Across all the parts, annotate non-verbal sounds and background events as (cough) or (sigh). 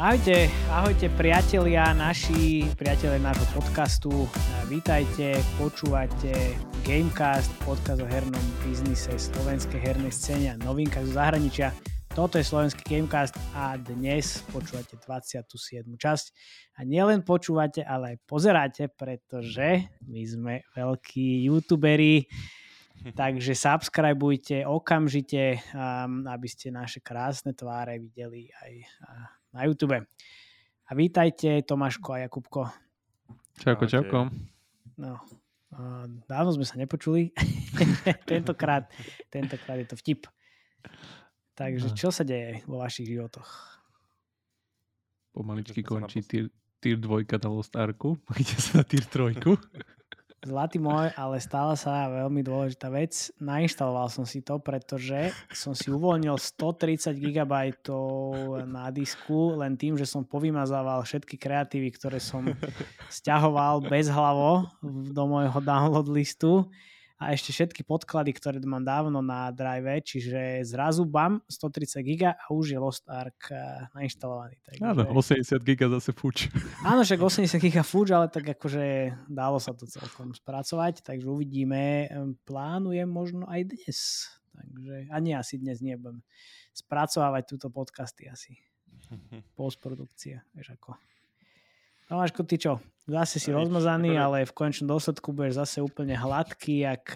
Ahojte, ahojte priatelia, naši priatelia nášho podcastu. Vítajte, počúvate Gamecast, podcast o hernom biznise, slovenskej hernej scéne a novinkách zo zahraničia. Toto je slovenský Gamecast a dnes počúvate 27. časť. A nielen počúvate, ale aj pozeráte, pretože my sme veľkí youtuberi, (laughs) takže subscribeujte okamžite, um, aby ste naše krásne tváre videli aj na YouTube. A vítajte Tomáško a Jakubko. Čauko, čauko. No, dávno sme sa nepočuli. (laughs) tentokrát, tentokrát je to vtip. Takže čo sa deje vo vašich životoch? Pomaličky končí tier, tier 2 na Lost Arku. (laughs) Ide sa na tier 3. (laughs) Zlatý môj, ale stala sa veľmi dôležitá vec. Nainštaloval som si to, pretože som si uvoľnil 130 GB na disku len tým, že som povymazával všetky kreatívy, ktoré som (laughs) stiahoval bez hlavo do môjho download listu a ešte všetky podklady, ktoré mám dávno na drive, čiže zrazu bam, 130 giga a už je Lost Ark eh, nainštalovaný. Takže... Áno, 80 giga zase fuč. (laughs) Áno, však 80 giga fuč, ale tak akože dalo sa to celkom spracovať, takže uvidíme. Plánujem možno aj dnes. Takže ani asi dnes nebudem spracovávať túto podcasty asi. (laughs) Postprodukcia, vieš ako. Tomáško, ty čo? Zase si rozmazaný, ale v konečnom dôsledku budeš zase úplne hladký, jak,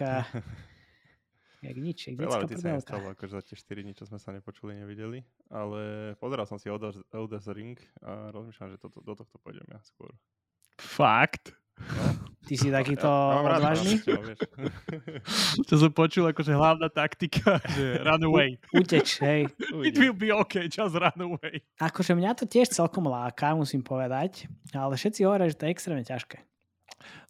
(laughs) jak nič. Jak Veľa vecí sa nestalo, akože za tie 4 dní, čo sme sa nepočuli, nevideli. Ale pozeral som si Elder's Ring a rozmýšľam, že toto, do tohto pôjdem ja skôr. Fakt? Ty si takýto ja, ja odvážny? (laughs) Čo som počul, akože hlavná taktika, že run away. Uteč, hej. It will be okay, just run away. Akože mňa to tiež celkom láka, musím povedať, ale všetci hovoria, že to je extrémne ťažké.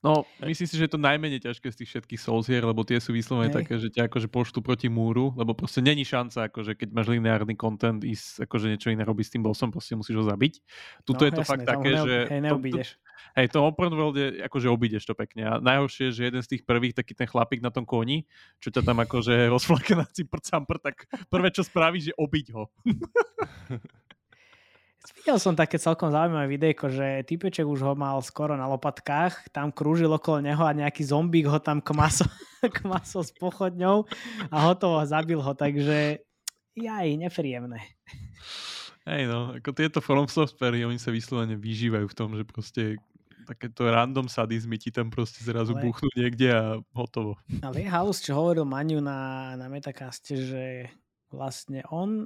No, myslím si, že je to najmenej ťažké z tých všetkých Souls hier, lebo tie sú vyslovene také, že ťa akože poštu proti múru, lebo proste není šanca, akože keď máš lineárny content, ísť akože niečo iné robiť s tým bossom, proste musíš ho zabiť. Tuto no, je to jasne, fakt také, neob, že... Hej, neobídeš. To, to, hej, to open world je, akože obídeš to pekne. A najhoršie je, že jeden z tých prvých, taký ten chlapík na tom koni, čo ťa tam akože (laughs) rozflaká na cipr tak prvé, čo spravíš, je obiť ho. (laughs) Videl som také celkom zaujímavé videjko, že typeček už ho mal skoro na lopatkách, tam krúžil okolo neho a nejaký zombík ho tam kmasol, (laughs) kmasol s pochodňou a hotovo, zabil ho, takže jaj, nepríjemné. Hej no, ako tieto From Software, oni sa vyslovene vyžívajú v tom, že proste takéto random sadizmy ti tam proste zrazu ale, buchnú niekde a hotovo. Ale je House, čo hovoril Maniu na, na Metacaste, že vlastne on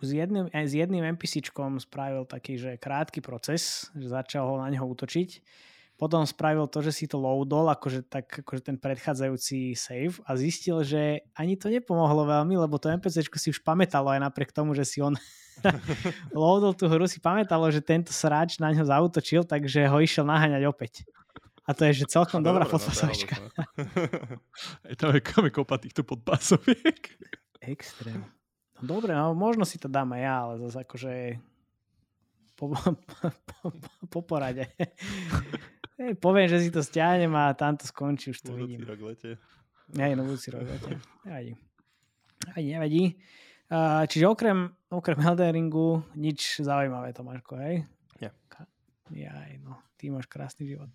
s jedným, s jedným NPCčkom spravil taký, že krátky proces, že začal ho na neho útočiť. Potom spravil to, že si to loadol, akože, tak, akože ten predchádzajúci save a zistil, že ani to nepomohlo veľmi, lebo to NPCčko si už pamätalo aj napriek tomu, že si on (laughs) loadol tú hru, si pamätalo, že tento sráč na ňo zautočil, takže ho išiel naháňať opäť. A to je, že celkom dobrá no, podpasovička. (laughs) (laughs) Aj tam je kopa týchto podpasoviek. Extrém. Dobre, no možno si to dám aj ja, ale zase akože po, po, po, po porade. Hey, poviem, že si to stiahnem a tam to skončí, už to budúci vidím. rok lete. Hej, no budúci rok lete. Nevadí. Nevadí, nevadí. Uh, čiže okrem, okrem Elden Ringu nič zaujímavé, Tomáško, hej? Ja. Jaj, no, ty máš krásny život.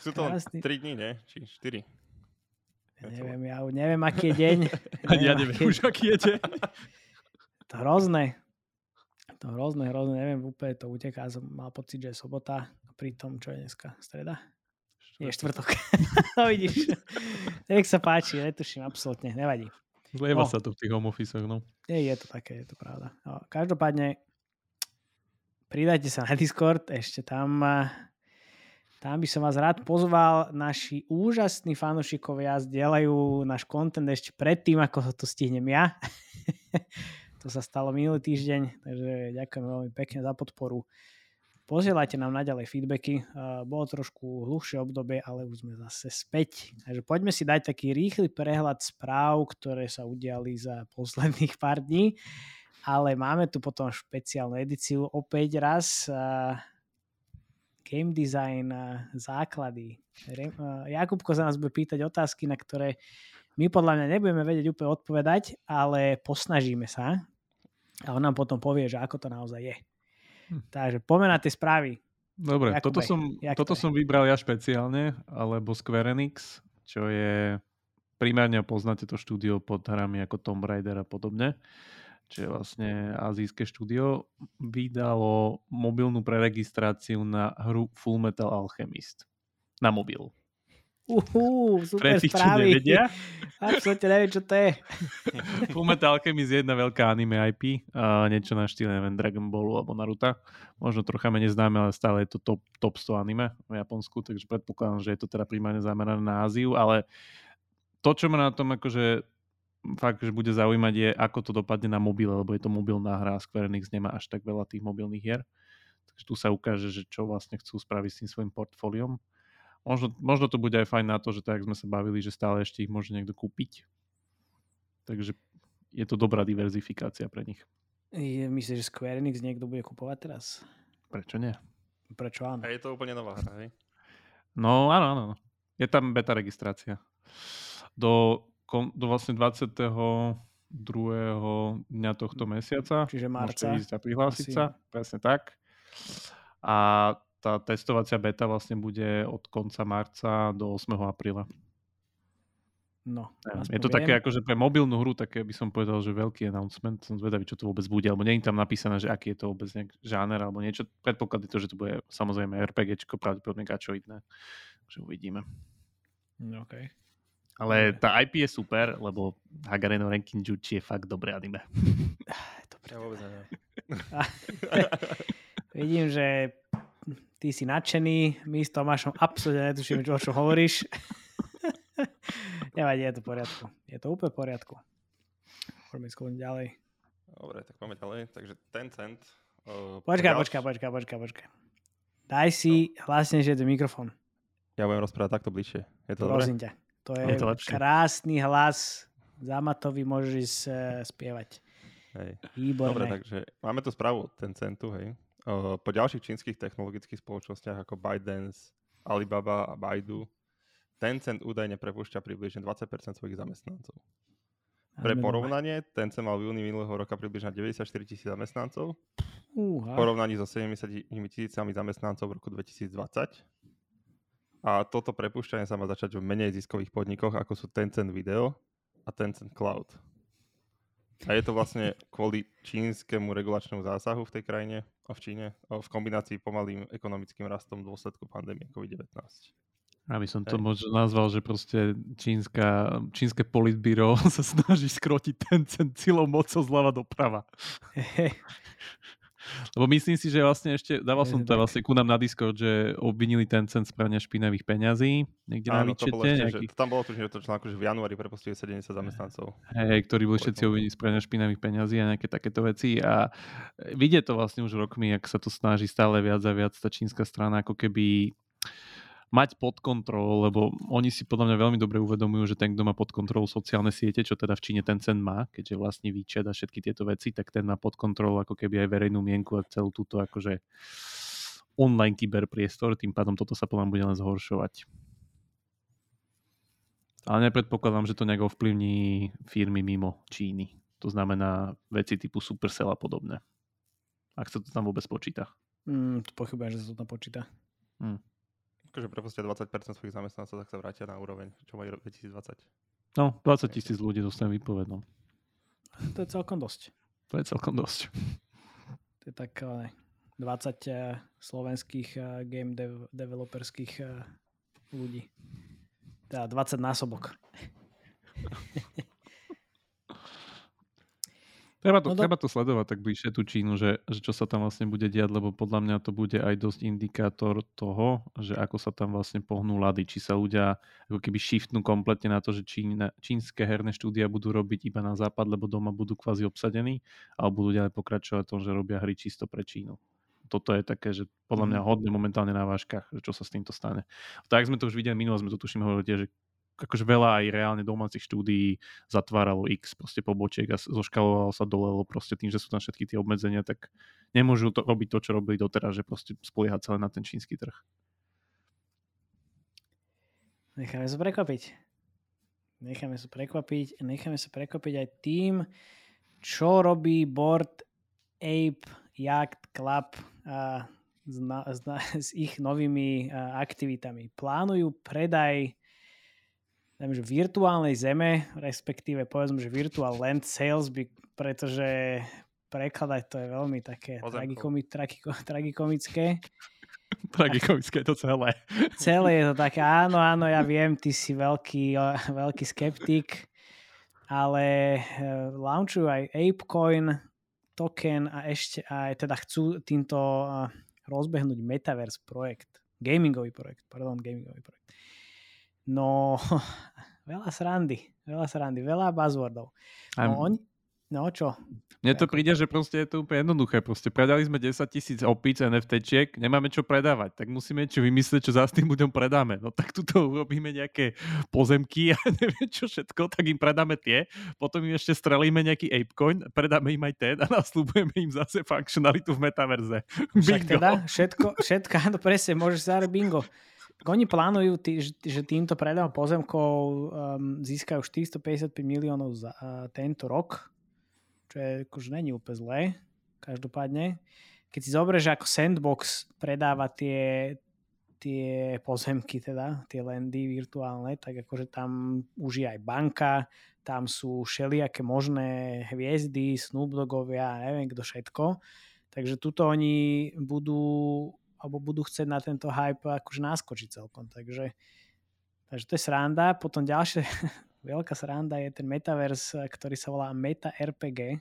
Sú to krásny... 3 dní, ne? Či 4? Neviem, ja neviem, aký je deň. Ani (laughs) ja neviem aký... už, aký je deň. (laughs) To hrozné. To hrozné, hrozné, neviem, úplne to uteká. Som mal pocit, že je sobota, pri tom, čo je dneska, streda? Je štvrtok. (laughs) no vidíš. Nech sa páči, netuším, absolútne, nevadí. Zlieva no. sa to v tých home office no. Je, je to také, je to pravda. No, každopádne, pridajte sa na Discord, ešte tam tam by som vás rád pozval. Naši úžasní fanúšikovia zdieľajú náš kontent ešte predtým, ako to stihnem ja. (laughs) to sa stalo minulý týždeň, takže ďakujem veľmi pekne za podporu. Posielajte nám naďalej feedbacky. bolo trošku hluchšie obdobie, ale už sme zase späť. Takže poďme si dať taký rýchly prehľad správ, ktoré sa udiali za posledných pár dní. Ale máme tu potom špeciálnu edíciu opäť raz game design, základy. Jakubko sa nás bude pýtať otázky, na ktoré my podľa mňa nebudeme vedieť úplne odpovedať, ale posnažíme sa a on nám potom povie, že ako to naozaj je. Hm. Takže poďme na tie správy. Dobre, toto som, toto som vybral ja špeciálne, alebo Square Enix, čo je primárne poznáte to štúdio pod hrami ako Tomb Raider a podobne, čo je vlastne azijské štúdio, vydalo mobilnú preregistráciu na hru Full Metal Alchemist na mobil. Uhú, super Pre tých, správy. nevedia. (laughs) Absolutne neviem, čo to je. (laughs) Fullmetal Alchemist je jedna veľká anime IP. Uh, niečo na štýle, neviem, Dragon Ballu alebo Naruto. Možno trocha menej známe, ale stále je to top, top 100 anime v Japonsku, takže predpokladám, že je to teda primárne zamerané na Áziu, ale to, čo ma na tom akože fakt, že bude zaujímať je, ako to dopadne na mobile, lebo je to mobilná hra a Square Enix nemá až tak veľa tých mobilných hier. Takže tu sa ukáže, že čo vlastne chcú spraviť s tým svojim portfóliom. Možno, možno to bude aj fajn na to, že tak sme sa bavili, že stále ešte ich môže niekto kúpiť. Takže je to dobrá diverzifikácia pre nich. Myslíš, že Square Enix niekto bude kupovať teraz? Prečo nie? Prečo áno? A je to úplne nová hra, hej? No áno, áno. Je tam beta registrácia. Do, do vlastne 22. dňa tohto mesiaca. Čiže marca. Môžete ísť a prihlásiť Asi. sa. Presne tak. A tá testovacia beta vlastne bude od konca marca do 8. apríla. No, je to viem. také akože pre mobilnú hru, také by som povedal, že veľký announcement. Som zvedavý, čo to vôbec bude, alebo nie je tam napísané, že aký je to vôbec nejak žáner alebo niečo. Predpoklad je to, že to bude samozrejme RPGčko, pravdepodobne gačoidné. Takže uvidíme. No, okay. Ale tá IP je super, lebo Hagareno Renkinjuchi je fakt dobré anime. (laughs) Dobre. Ja vôbec neviem. (laughs) Vidím, že ty si nadšený, my s Tomášom absolútne netušíme, čo, o čo hovoríš. (laughs) Nevadí, je to v poriadku. Je to úplne v poriadku. Poďme skôr ďalej. Dobre, tak poďme ďalej. Takže Tencent... Uh, počkaj, ďalš... počkaj, počkaj, počkaj, počkaj. Daj si no. hlasnejšie ten mikrofón. Ja budem rozprávať takto bližšie. Je to Prosím ťa. To je, je to krásny hlas. Zamatový môžeš uh, spievať. Hej. Výborné. Dobre, takže máme tu správu Tencentu, hej. Eh, po ďalších čínskych technologických spoločnostiach ako ByteDance, Alibaba a Baidu, Tencent údajne prepúšťa približne 20% svojich zamestnancov. Pre porovnanie, Tencent mal v júni minulého roka približne 94 tisíc zamestnancov, uh, v porovnaní so 70 tisícami zamestnancov v roku 2020. A toto prepušťanie sa má začať v menej ziskových podnikoch, ako sú Tencent Video a Tencent Cloud. A je to vlastne kvôli čínskemu regulačnému zásahu v tej krajine a v Číne v kombinácii pomalým ekonomickým rastom v dôsledku pandémie COVID-19. Aby som to možno nazval, že proste čínska, čínske politbíro (laughs) sa snaží skrotiť ten cen silou mocou zľava doprava. Lebo myslím si, že vlastne ešte, dával som to vlastne ku nám na Discord, že obvinili ten cen prania špinavých peňazí. Niekde Áno, na výčete. To bolo ešte, nejaký... že, tam bolo tuším, že to článku, že v januári prepustili 70 zamestnancov. Hej, ktorí boli všetci obvinení z prania špinavých peňazí a nejaké takéto veci. A vidie to vlastne už rokmi, ak sa to snaží stále viac a viac tá čínska strana ako keby mať pod kontrolou, lebo oni si podľa mňa veľmi dobre uvedomujú, že ten, kto má pod kontrolou sociálne siete, čo teda v Číne ten cen má, keďže vlastní výčet a všetky tieto veci, tak ten má pod kontrolou ako keby aj verejnú mienku a celú túto akože online kyberpriestor, tým pádom toto sa podľa mňa bude len zhoršovať. Ale nepredpokladám, že to nejak ovplyvní firmy mimo Číny. To znamená veci typu Supercell a podobne. Ak sa to tam vôbec počíta. Mm, pochybujem, že sa to tam počíta. Mm akože prepustia 20% svojich zamestnancov, tak sa vrátia na úroveň, čo majú 2020. No, 20 tisíc ľudí dostane výpovednom. To je celkom dosť. To je celkom dosť. To je tak 20 eh, slovenských eh, game dev- developerských eh, ľudí. Teda 20 násobok. (laughs) Treba to, no treba to sledovať tak bližšie tú Čínu, že, že čo sa tam vlastne bude diať, lebo podľa mňa to bude aj dosť indikátor toho, že ako sa tam vlastne pohnú lady, či sa ľudia ako keby shiftnú kompletne na to, že Čína, čínske herné štúdia budú robiť iba na západ, lebo doma budú kvázi obsadení, alebo budú ďalej pokračovať v tom, že robia hry čisto pre Čínu. Toto je také, že podľa mňa mhm. hodne momentálne na váškach, že čo sa s týmto stane. Tak sme to už videli minulé, sme to tuším hovorili že akože veľa aj reálne domácich štúdií zatváralo x proste pobočiek a zoškalovalo sa dole, lebo proste tým, že sú tam všetky tie obmedzenia, tak nemôžu to robiť to, čo robili doteraz, že proste spoliehať celé na ten čínsky trh. Necháme sa prekvapiť. Necháme sa prekvapiť. Necháme sa prekvapiť aj tým, čo robí Board Ape Yacht Club a s, na, s, na, s ich novými aktivitami. Plánujú predaj neviem, že virtuálnej zeme, respektíve povedzme, že virtual land sales, by, pretože prekladať to je veľmi také tragikomi, tragiko, tragikomické. (laughs) Tragikomické je to celé. (laughs) Celé je to také, áno, áno, ja viem, ty si veľký, (laughs) veľký skeptik, ale uh, launchujú aj ApeCoin token a ešte aj teda chcú týmto uh, rozbehnúť Metaverse projekt. Gamingový projekt, pardon, gamingový projekt. No, (laughs) veľa srandy, veľa srandy, veľa buzzwordov. No, oni, No čo? Mne to príde, že proste je to úplne jednoduché. Proste predali sme 10 tisíc opíc NFTčiek, nemáme čo predávať, tak musíme niečo vymyslieť, čo za tým ľuďom predáme. No tak tuto urobíme nejaké pozemky a (laughs) neviem čo všetko, tak im predáme tie, potom im ešte strelíme nejaký ApeCoin, predáme im aj ten a nasľubujeme im zase funkcionalitu v metaverze. Však bingo. teda, všetko, všetko, áno presne, môžeš zároveň bingo. Oni plánujú, tý, že týmto predajom pozemkov um, získajú 455 miliónov za uh, tento rok čo je akože není úplne zlé, každopádne. Keď si zoberieš, ako Sandbox predáva tie, tie pozemky, teda, tie landy virtuálne, tak akože tam už je aj banka, tam sú všelijaké možné hviezdy, Snoop Doggovia, neviem kto všetko. Takže tuto oni budú alebo budú chcieť na tento hype akože naskočiť celkom. Takže, takže to je sranda. Potom ďalšie (laughs) veľká sranda je ten metaverse, ktorý sa volá Meta RPG.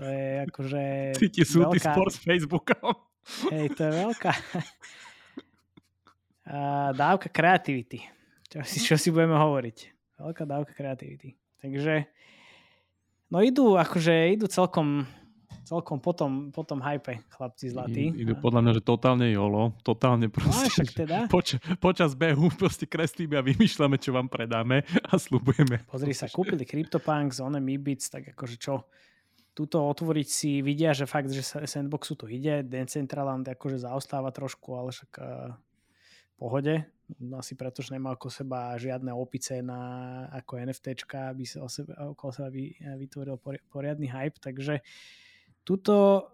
To je akože... (laughs) Ty sú veľká... spor s Facebookom. Hej, to je veľká (laughs) dávka kreativity. Čo si, čo si budeme hovoriť. Veľká dávka kreativity. Takže no idú, akože idú celkom celkom potom, potom hype, chlapci zlatí. Idú podľa mňa, že totálne jolo, totálne no, proste. No, teda. Poč, počas behu proste kreslíme a vymýšľame, čo vám predáme a slubujeme. Pozri sa, kúpili CryptoPunks, one Mibits, tak akože čo, túto otvoriť si, vidia, že fakt, že Sandboxu to ide, Decentraland akože zaostáva trošku, ale však uh, pohode, asi preto, že nemá ako seba žiadne opice na, ako NFTčka, aby sa okolo seba vytvoril poriadny hype, takže uh, tuto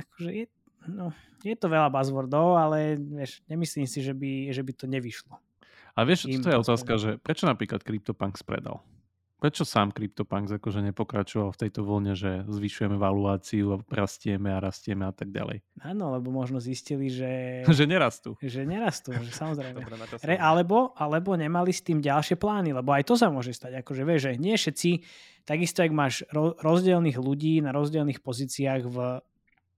akože je, no, je to veľa buzzwordov, ale vieš, nemyslím si, že by, že by to nevyšlo. A vieš, to je otázka, že prečo napríklad CryptoPunks predal? Prečo sám CryptoPunks akože nepokračoval v tejto voľne, že zvyšujeme valuáciu, rastieme a rastieme a tak ďalej? Áno, lebo možno zistili, že... (laughs) že nerastú. Že nerastú, že samozrejme. (laughs) Re, alebo, alebo nemali s tým ďalšie plány, lebo aj to sa môže stať. Akože vieš, že nie všetci, takisto ak máš rozdielných ľudí na rozdielných pozíciách v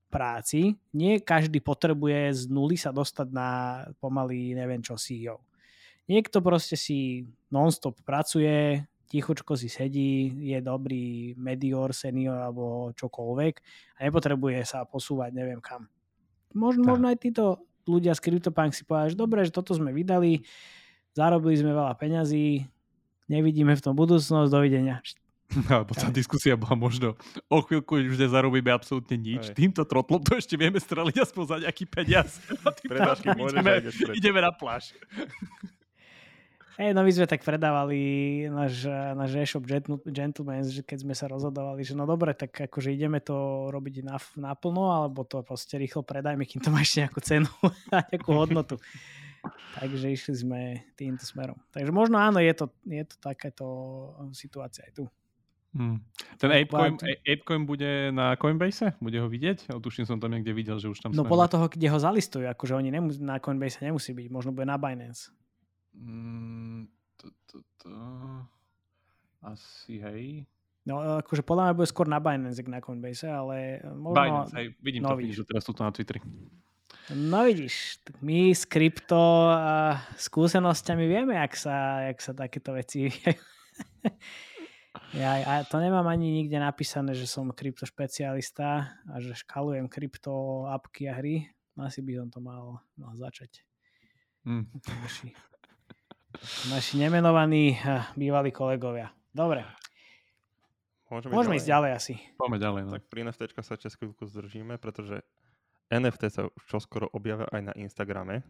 práci, nie každý potrebuje z nuly sa dostať na pomaly neviem čo CEO. Niekto proste si non-stop pracuje, tichučko si sedí, je dobrý medior, senior alebo čokoľvek a nepotrebuje sa posúvať neviem kam. Možno, možno aj títo ľudia z CryptoPunk si povedali, že dobre, že toto sme vydali, zarobili sme veľa peňazí, nevidíme v tom budúcnosť, dovidenia. Alebo tá diskusia bola možno o chvíľku už nezarobíme absolútne nič. Aj. Týmto trotlom to ešte vieme streliť aspoň za nejaký peniaz. (laughs) A tým ideme, ideme na pláž. Hej, no my sme tak predávali náš, náš e-shop Gentleman, že keď sme sa rozhodovali, že no dobre, tak akože ideme to robiť na, naplno, alebo to proste rýchlo predajme, kým to má ešte nejakú cenu (laughs) a nejakú hodnotu. (laughs) Takže išli sme týmto smerom. Takže možno áno, je to, je to takéto situácia aj tu. Hmm. Ten ApeCoin, ApeCoin bude na Coinbase? Bude ho vidieť? Tuším som tam niekde videl, že už tam... No podľa toho, kde ho zalistujú, akože oni nemus- na Coinbase nemusí byť, možno bude na Binance. Mm, to, to, to... Asi, hej. No, akože podľa mňa bude skôr na Binance, na Coinbase, ale možno... Binance, hej, vidím no, to, vidíš, teraz to na Twitteri. No vidíš, my s krypto a skúsenosťami vieme, jak sa, jak sa takéto veci (laughs) ja, a to nemám ani nikde napísané, že som krypto špecialista a že škalujem krypto apky a hry. Asi by som to mal, mal začať. Mm. Naši, nemenovaní bývalí kolegovia. Dobre. Môžeme, Môžeme ísť ďalej asi. Poďme ďalej. No. Tak pri NFT sa čas chvíľku zdržíme, pretože NFT sa už čoskoro objavia aj na Instagrame.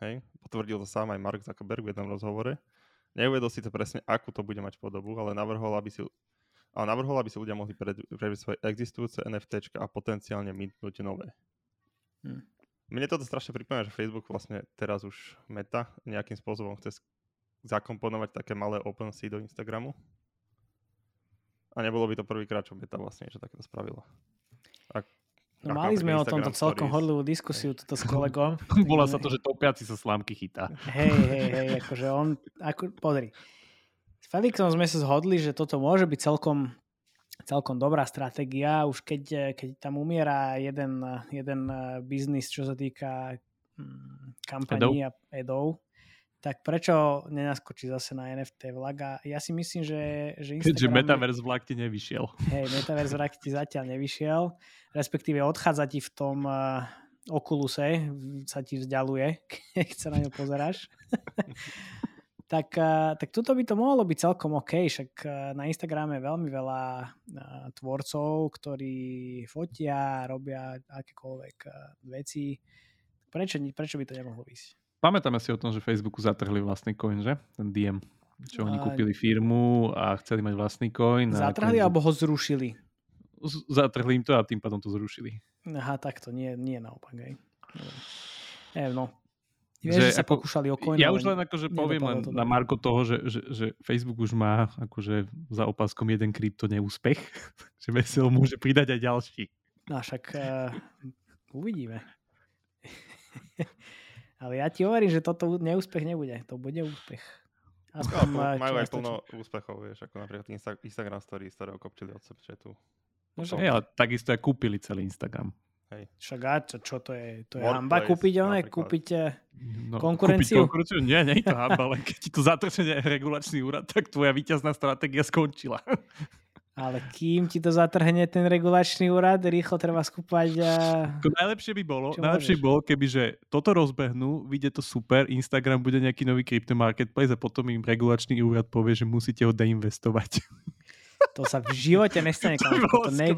Hej? Potvrdil to sám aj Mark Zuckerberg v jednom rozhovore. Neuvedol si to presne, akú to bude mať podobu, ale navrhol, aby si, ale navrhol, aby si ľudia mohli prejaviť svoje existujúce NFT a potenciálne mintnúť nové. Hm. Mne toto strašne pripomína, že Facebook vlastne teraz už meta nejakým spôsobom chce zakomponovať také malé open do Instagramu. A nebolo by to prvýkrát, čo meta vlastne niečo takéto spravila. Ak, no, mali sme o tomto celkom horlivú diskusiu tuto s kolegom. (laughs) Bola sa to, že topiaci sa slámky chytá. Hej, hej, hej, akože on, ako, pozri. S Felixom sme sa zhodli, že toto môže byť celkom celkom dobrá stratégia. Už keď, keď tam umiera jeden, jeden biznis, čo sa týka hm, kampaní a edov, tak prečo nenaskočí zase na NFT vlak? A ja si myslím, že, že Instagram... Keďže Metaverse vlak ti nevyšiel. (laughs) Hej, Metaverse vlak ti zatiaľ nevyšiel. Respektíve odchádza ti v tom uh, Oculuse, sa ti vzdialuje, (laughs) keď sa na ňo pozeráš. (laughs) tak, tak tuto by to mohlo byť celkom OK, však na Instagrame je veľmi veľa tvorcov, ktorí fotia, robia akékoľvek veci. Prečo, prečo by to nemohlo ísť? Pamätáme si o tom, že Facebooku zatrhli vlastný coin, že? Ten DM. Čo oni kúpili firmu a chceli mať vlastný coin. Zatrhli alebo ho zrušili? Z- zatrhli im to a tým pádom to zrušili. Aha, takto, nie, nie naopak. Hej. Neviem, no. Vieš, že, že sa ako, pokúšali o coin, Ja už len akože poviem len na Marko toho, že, že, že Facebook už má akože za opaskom jeden krypto neúspech, (laughs) že vesel môže pridať aj ďalší. No však uh, uvidíme. (laughs) Ale ja ti hovorím, že toto neúspech nebude. To bude úspech. Aspoň, no, majú aj plno úspechov, vieš, ako napríklad Instagram Stories, ktoré okopčili od tu. No, ale takisto aj kúpili celý Instagram. Hej. Však a čo, čo to je? To je hamba kúpiť one, kúpiť no, konkurenciu? Kúpiť konkurenciu? Nie, nie je to hamba, len keď ti to zatrčenie regulačný úrad, tak tvoja víťazná stratégia skončila. Ale kým ti to zatrhne ten regulačný úrad, rýchlo treba skúpať. A... Najlepšie by bolo, najlepšie bolo, keby že toto rozbehnú, vyjde to super, Instagram bude nejaký nový crypto marketplace a potom im regulačný úrad povie, že musíte ho deinvestovať. To sa v živote nestane. To by bolo to, ne,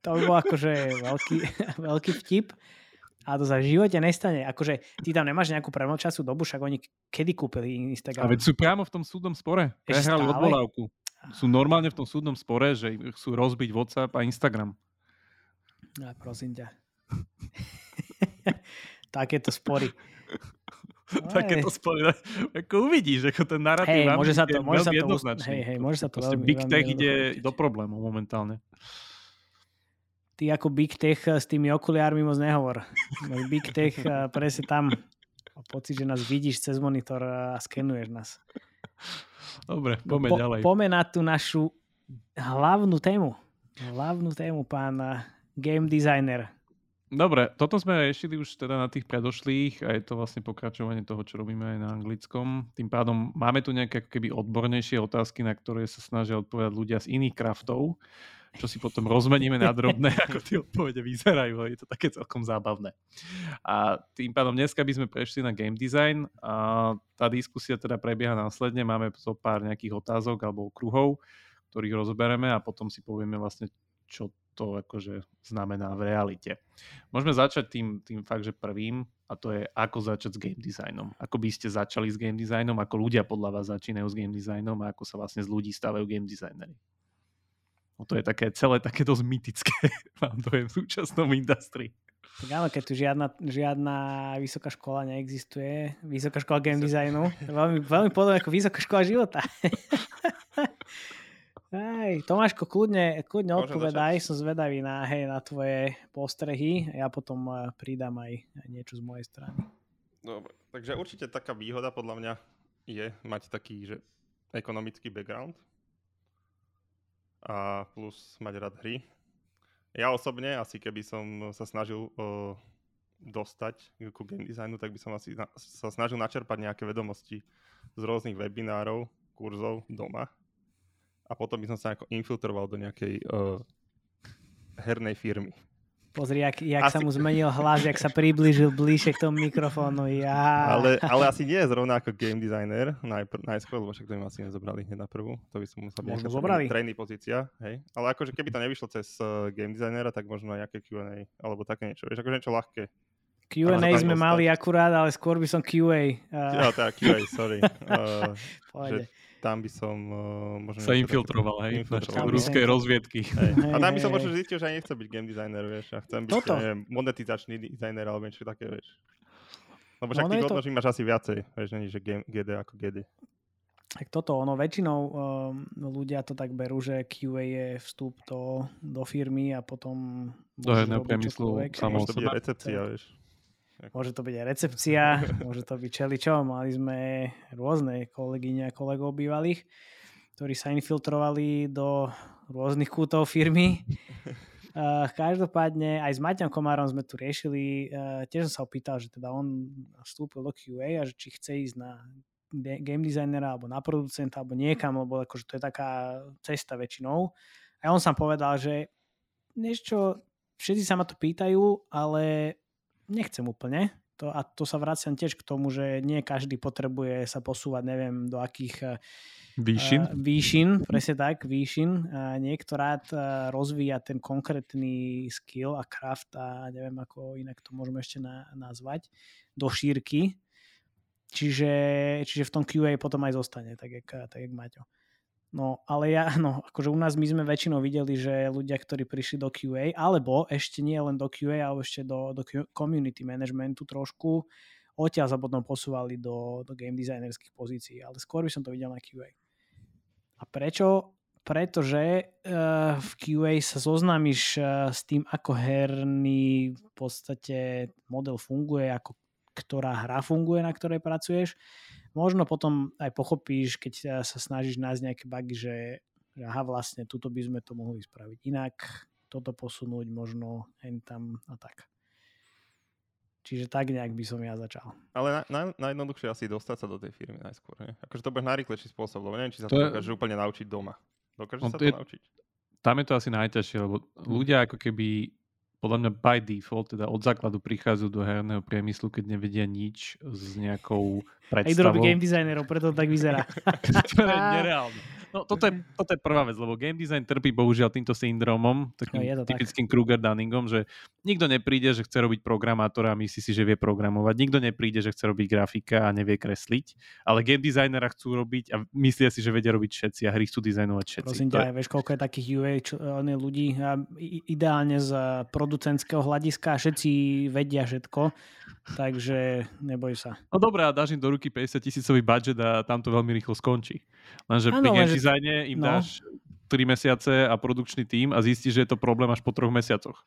to by bolo akože veľký, (laughs) veľký vtip. A to sa v živote nestane. Akože ty tam nemáš nejakú premlčasú dobu, však oni kedy kúpili Instagram? A veď sú priamo v tom súdnom spore. Prehrali odvolávku. Sú normálne v tom súdnom spore, že chcú rozbiť WhatsApp a Instagram. No, prosím ťa. (laughs) Takéto spory. (laughs) takéto spory. Ako uvidíš, ako ten narratív hey, môže sa to, môže sa to, hej, hej, môže sa to veľmi, Big Tech ide do problémov momentálne. Ty ako Big Tech s tými okuliármi moc nehovor. Big Tech presne tam pocit, že nás vidíš cez monitor a skenuješ nás. Dobre, poďme po, ďalej. Poďme na tú našu hlavnú tému. Hlavnú tému, pán game designer. Dobre, toto sme riešili už teda na tých predošlých a je to vlastne pokračovanie toho, čo robíme aj na anglickom. Tým pádom máme tu nejaké keby odbornejšie otázky, na ktoré sa snažia odpovedať ľudia z iných kraftov, čo si potom rozmeníme na drobné, (laughs) ako tie odpovede vyzerajú. Je to také celkom zábavné. A tým pádom dneska by sme prešli na game design. A tá diskusia teda prebieha následne. Máme zo pár nejakých otázok alebo kruhov, ktorých rozbereme a potom si povieme vlastne, čo to akože znamená v realite. Môžeme začať tým, tým fakt, že prvým, a to je ako začať s game designom. Ako by ste začali s game designom, ako ľudia podľa vás začínajú s game designom a ako sa vlastne z ľudí stávajú game designery. No to je také celé také dosť mytické, (laughs) mám dojem, v súčasnom industrii. Tak áno, keď tu žiadna, žiadna vysoká škola neexistuje, vysoká škola game designu, veľmi, veľmi podobne ako vysoká škola života. (laughs) Hej, Tomáško, kľudne, kľudne odpovedaj, som zvedavý na, hej, na tvoje postrehy. Ja potom uh, pridám aj, niečo z mojej strany. Dobre, takže určite taká výhoda podľa mňa je mať taký, že ekonomický background a plus mať rád hry. Ja osobne, asi keby som sa snažil uh, dostať ku game designu, tak by som asi na, sa snažil načerpať nejaké vedomosti z rôznych webinárov, kurzov doma a potom by som sa ako infiltroval do nejakej uh, hernej firmy. Pozri, jak, jak asi... sa mu zmenil hlas, jak sa priblížil bližšie k tomu mikrofónu. Ja. Ale, ale asi nie je zrovna ako game designer najpr- najskôr, lebo však to im asi nezobrali hneď na prvú. To by som musel byť zobrali. Trény pozícia. Hej? Ale akože keby to nevyšlo cez uh, game designera, tak možno nejaké Q&A alebo také niečo. Vieš, akože niečo ľahké. Q&A sme mali akurát, ale skôr by som QA. Uh... Ja, tak QA, sorry. (laughs) Uh, že tam by som uh, možno... Sa infiltroval, hej, infiltroval. ruskej rozviedky. Hej. A tam by som možno zistil, že aj nechcem byť game designer, vieš, a chcem byť Toto? neviem, monetizačný designer alebo niečo také, vieš. Lebo však no, tých odnoží to... máš asi viacej, vieš, není, že GD ako GD. Tak toto, ono väčšinou um, ľudia to tak berú, že QA je vstup do, do firmy a potom... Do jedného priemyslu samo to byť recepcia, vieš. Môže to byť aj recepcia, môže to byť čeličo. Mali sme rôzne kolegyne a kolegov bývalých, ktorí sa infiltrovali do rôznych kútov firmy. (laughs) Uh, každopádne aj s Maťom Komárom sme tu riešili, uh, tiež som sa opýtal, že teda on vstúpil do QA a že či chce ísť na game designera alebo na producenta alebo niekam, lebo akože to je taká cesta väčšinou. A on sám povedal, že niečo, všetci sa ma to pýtajú, ale nechcem úplne. To, a to sa vraciam tiež k tomu, že nie každý potrebuje sa posúvať, neviem, do akých výšin. Uh, výšin, presne tak, výšin. Uh, niektorát uh, rozvíja ten konkrétny skill a craft a neviem, ako inak to môžeme ešte na, nazvať, do šírky. Čiže, čiže v tom QA potom aj zostane, tak jak, tak jak Maťo. No, ale ja, (laughs) no, akože u nás my sme väčšinou videli, že ľudia, ktorí prišli do QA, alebo ešte nie len do QA, ale ešte do, do community managementu trošku, odtiaľ sa potom posúvali do, do game designerských pozícií, ale skôr by som to videl na QA. A prečo? Pretože uh, v QA sa zoznámiš uh, s tým, ako herný v podstate model funguje, ako ktorá hra funguje, na ktorej pracuješ možno potom aj pochopíš, keď sa snažíš nájsť nejaké bugy, že, že aha, vlastne tuto by sme to mohli spraviť inak, toto posunúť možno hen tam a tak. Čiže tak nejak by som ja začal. Ale na, na, najjednoduchšie asi dostať sa do tej firmy najskôr. Ne? Akože to bude najrychlejší spôsob, lebo neviem, či sa to, to dokáže je... úplne naučiť doma. Dokáže no, sa to je... naučiť? Tam je to asi najťažšie, lebo ľudia ako keby podľa mňa by default, teda od základu prichádzajú do herného priemyslu, keď nevedia nič s nejakou predstavou. Aj robí game designerov, preto to tak vyzerá. (laughs) to je (laughs) nereálne. No toto je, toto je prvá vec, lebo game design trpí bohužiaľ týmto syndromom, takým no, typickým tak. Kruger-Dunningom, že nikto nepríde, že chce robiť programátora a myslí si, že vie programovať. Nikto nepríde, že chce robiť grafika a nevie kresliť. Ale game designera chcú robiť a myslia si, že vedia robiť všetci a hry chcú dizajnovať všetci. Prosím ťa, je... vieš, koľko je takých UA čo, ľudí a ideálne z producentského hľadiska všetci vedia všetko takže neboj sa. No dobré, a dáš im do ruky 50 tisícový budget a tam to veľmi rýchlo skončí. Lenže ano, game. Dizajne im no. dáš 3 mesiace a produkčný tým a zistíš, že je to problém až po troch mesiacoch.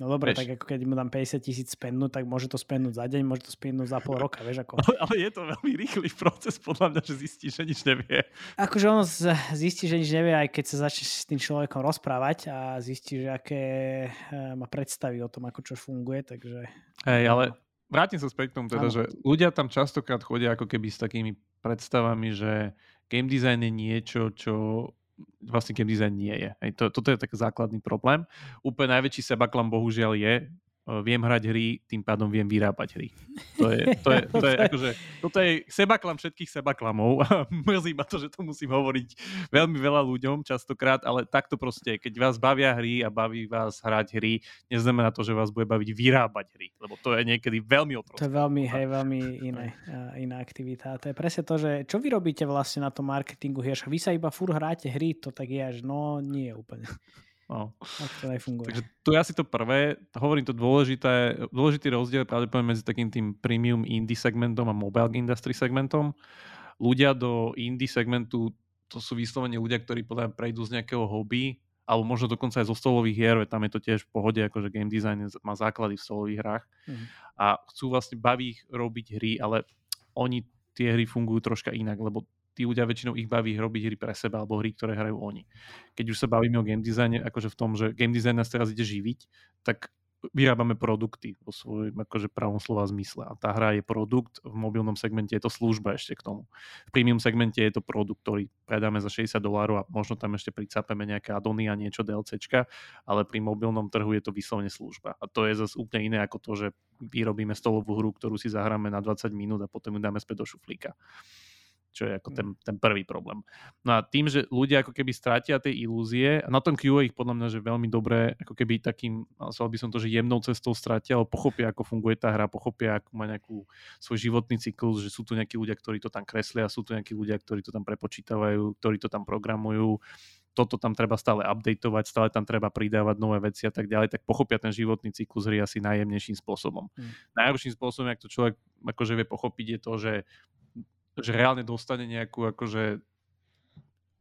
No dobre, tak ako keď mu dám 50 tisíc spennúť, tak môže to spennúť za deň, môže to spennúť za pol roka, vieš ako. (laughs) Ale, ale je to veľmi rýchly proces, podľa mňa, že zistí, že nič nevie. Akože on zistí, že nič nevie, aj keď sa začne s tým človekom rozprávať a zistí, že aké eh, má predstavy o tom, ako čo funguje, takže... Hej, ale vrátim sa späť k tomu teda, ano. že ľudia tam častokrát chodia ako keby s takými predstavami, že game design je niečo, čo vlastne game design nie je. Hej, to, toto je taký základný problém. Úplne najväčší sebaklam bohužiaľ je, viem hrať hry, tým pádom viem vyrábať hry. To je, (laughs) to je, to je akože, toto je sebaklam všetkých sebaklamov a (laughs) mrzí ma to, že to musím hovoriť veľmi veľa ľuďom častokrát, ale takto proste, keď vás bavia hry a baví vás hrať hry, neznamená to, že vás bude baviť vyrábať hry, lebo to je niekedy veľmi otrocké. To je veľmi, hej, veľmi iné, iná aktivita. To je presne to, že čo vy robíte vlastne na tom marketingu hier, vy sa iba fur hráte hry, to tak je až, no nie úplne. No. Tak to nefunguje. Takže tu je asi to prvé. Hovorím to dôležité, dôležitý rozdiel pravdepodobne medzi takým tým premium indie segmentom a mobile industry segmentom. Ľudia do indie segmentu to sú vyslovene ľudia, ktorí podľa prejdú z nejakého hobby alebo možno dokonca aj zo stolových hier, tam je to tiež v pohode, akože game design má základy v stolových hrách mm. a chcú vlastne baví ich robiť hry, ale oni tie hry fungujú troška inak, lebo tí ľudia väčšinou ich baví robiť hry pre seba alebo hry, ktoré hrajú oni. Keď už sa bavíme o game designe, akože v tom, že game design nás teraz ide živiť, tak vyrábame produkty vo svojom akože pravom slova zmysle. A tá hra je produkt, v mobilnom segmente je to služba ešte k tomu. V premium segmente je to produkt, ktorý predáme za 60 dolárov a možno tam ešte pricapeme nejaké adony a niečo DLCčka, ale pri mobilnom trhu je to vyslovene služba. A to je zase úplne iné ako to, že vyrobíme stolovú hru, ktorú si zahráme na 20 minút a potom ju dáme späť do šuflíka čo je ako ten, mm. ten prvý problém. No a tým, že ľudia ako keby strátia tie ilúzie, na tom QA ich podľa mňa, že veľmi dobré, ako keby takým, nazval by som to, že jemnou cestou stratia, ale pochopia, ako funguje tá hra, pochopia, ako má nejakú svoj životný cyklus, že sú tu nejakí ľudia, ktorí to tam kreslia, sú tu nejakí ľudia, ktorí to tam prepočítavajú, ktorí to tam programujú, toto tam treba stále updateovať, stále tam treba pridávať nové veci a tak ďalej, tak pochopia ten životný cyklus hry asi najjemnejším spôsobom. Hmm. Najhorším spôsobom, ak to človek akože vie pochopiť, je to, že že reálne dostane nejakú akože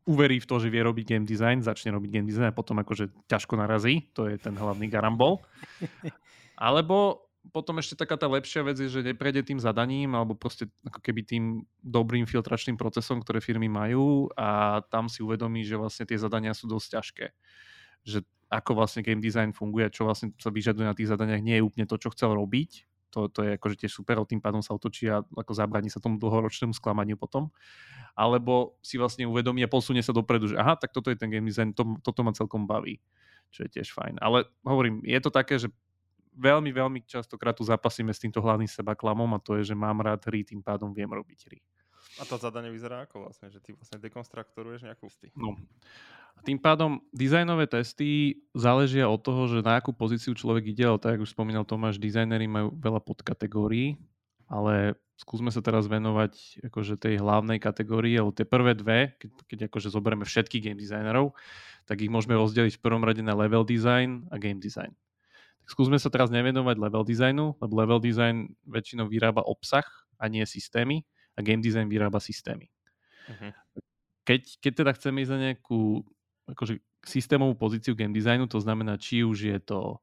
uverí v to, že vie robiť game design, začne robiť game design a potom akože ťažko narazí, to je ten hlavný garambol. (laughs) Alebo potom ešte taká tá lepšia vec je, že neprejde tým zadaním alebo proste ako keby tým dobrým filtračným procesom, ktoré firmy majú a tam si uvedomí, že vlastne tie zadania sú dosť ťažké. Že ako vlastne game design funguje, čo vlastne sa vyžaduje na tých zadaniach, nie je úplne to, čo chcel robiť to, to je akože tiež super, tým pádom sa otočí a ako zabráni sa tomu dlhoročnému sklamaniu potom. Alebo si vlastne uvedomí a posunie sa dopredu, že aha, tak toto je ten game design, to, toto ma celkom baví, čo je tiež fajn. Ale hovorím, je to také, že veľmi, veľmi častokrát tu zapasíme s týmto hlavným seba klamom a to je, že mám rád hry, tým pádom viem robiť hry. A to zadanie vyzerá ako vlastne, že ty vlastne dekonstruktoruješ nejakú sty. No. Tým pádom dizajnové testy záležia od toho, že na akú pozíciu človek ide, ale tak, ako už spomínal Tomáš, dizajnery majú veľa podkategórií, ale skúsme sa teraz venovať akože tej hlavnej kategórii, alebo tie prvé dve, keď, keď akože zoberieme všetkých game designerov, tak ich môžeme rozdeliť v prvom rade na level design a game design. Tak skúsme sa teraz nevenovať level designu, lebo level design väčšinou vyrába obsah a nie systémy a game design vyrába systémy. Uh-huh. Keď, keď teda chceme ísť na nejakú akože, systémovú pozíciu game designu, to znamená, či už je to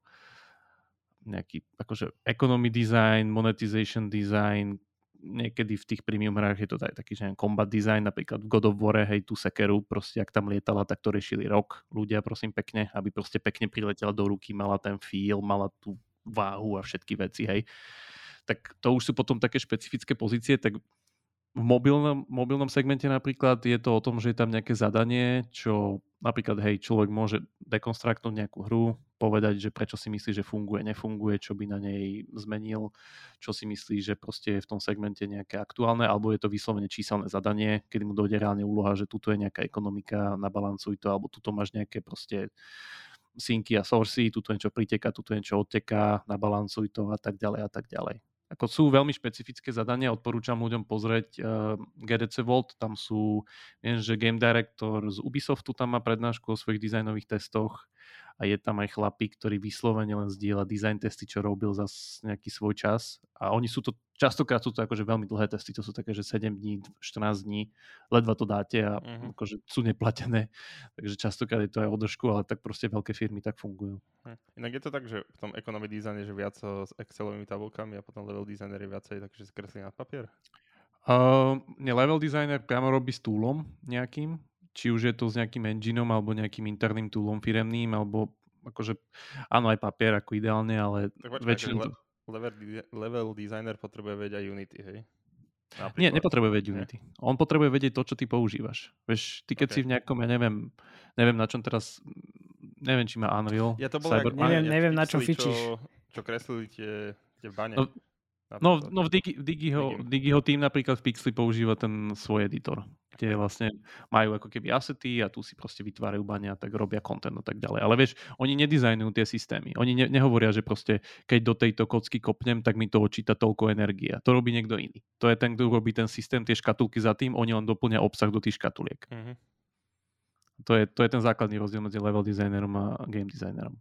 nejaký akože economy design, monetization design, niekedy v tých premium hrách je to aj taký, že combat design, napríklad v God of War, hej, tú sekeru, proste ak tam lietala, tak to riešili rok ľudia, prosím pekne, aby proste pekne priletela do ruky, mala ten feel, mala tú váhu a všetky veci, hej. Tak to už sú potom také špecifické pozície, tak v mobilnom, mobilnom segmente napríklad je to o tom, že je tam nejaké zadanie, čo napríklad, hej, človek môže dekonstruktnúť nejakú hru, povedať, že prečo si myslí, že funguje, nefunguje, čo by na nej zmenil, čo si myslí, že proste je v tom segmente nejaké aktuálne, alebo je to vyslovene číselné zadanie, kedy mu dojde reálne úloha, že tuto je nejaká ekonomika, nabalancuj to, alebo tuto máš nejaké proste synky a sourcy, tuto niečo priteka, tuto niečo odteká, nabalancuj to a tak ďalej a tak ďalej. Ako sú veľmi špecifické zadania, odporúčam ľuďom pozrieť uh, eh, GDC Vault, tam sú, viem, že game director z Ubisoftu tam má prednášku o svojich dizajnových testoch a je tam aj chlapík, ktorý vyslovene len zdieľa design testy, čo robil za nejaký svoj čas. A oni sú to, častokrát sú to akože veľmi dlhé testy, to sú také, že 7 dní, 14 dní, ledva to dáte a uh-huh. akože sú neplatené. (laughs) Takže častokrát je to aj održku, ale tak proste veľké firmy tak fungujú. Hm. Inak je to tak, že v tom economy design je že viac s Excelovými tabulkami a potom level designer je viacej takže skreslí na papier? Uh, nie, level designer priamo robí s túlom nejakým, či už je to s nejakým engineom alebo nejakým interným toolom firemným, alebo akože áno aj papier ako ideálne, ale tak väčšinu... Le- level, level designer potrebuje vedieť aj Unity, hej? Napríklad. Nie, nepotrebuje vedieť Unity. On potrebuje vedieť to, čo ty používaš. Vieš, ty keď okay. si v nejakom, ja neviem, neviem na čom teraz, neviem, či má Unreal. Ja to bolo Cyber... jak, neviem, neviem na čom fičíš. Čo, čo kreslili tie, tie bane. No, No, no v, Digi, v Digiho, Digiho tým napríklad v Pixli používa ten svoj editor, kde vlastne majú ako keby asety a tu si proste vytvárajú bania, tak robia content a tak ďalej. Ale vieš, oni nedizajnujú tie systémy. Oni ne, nehovoria, že proste keď do tejto kocky kopnem, tak mi to odčíta toľko energie. To robí niekto iný. To je ten, kto robí ten systém, tie škatulky za tým, oni len doplňa obsah do tých škatuliek. Mm-hmm. To, je, to je ten základný rozdiel medzi level designerom a game designerom.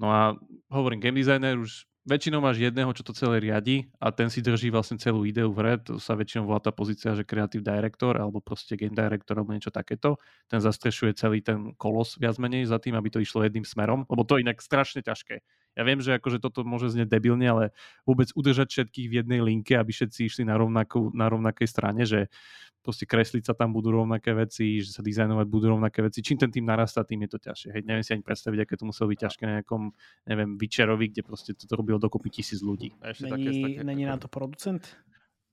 No a hovorím, game designer už väčšinou máš jedného, čo to celé riadi a ten si drží vlastne celú ideu v hre. To sa väčšinou volá tá pozícia, že creative director alebo proste game director alebo niečo takéto. Ten zastrešuje celý ten kolos viac menej za tým, aby to išlo jedným smerom, lebo to je inak strašne ťažké. Ja viem, že akože toto môže znieť debilne, ale vôbec udržať všetkých v jednej linke, aby všetci išli na, rovnakú, na rovnakej strane, že proste kresliť sa tam budú rovnaké veci, že sa dizajnovať budú rovnaké veci. Čím ten tým narastá, tým je to ťažšie. Hej, neviem si ani predstaviť, aké to muselo byť ťažké na nejakom, neviem, Vyčerovi, kde proste to robilo dokopy tisíc ľudí. Není, také, také, není na to producent?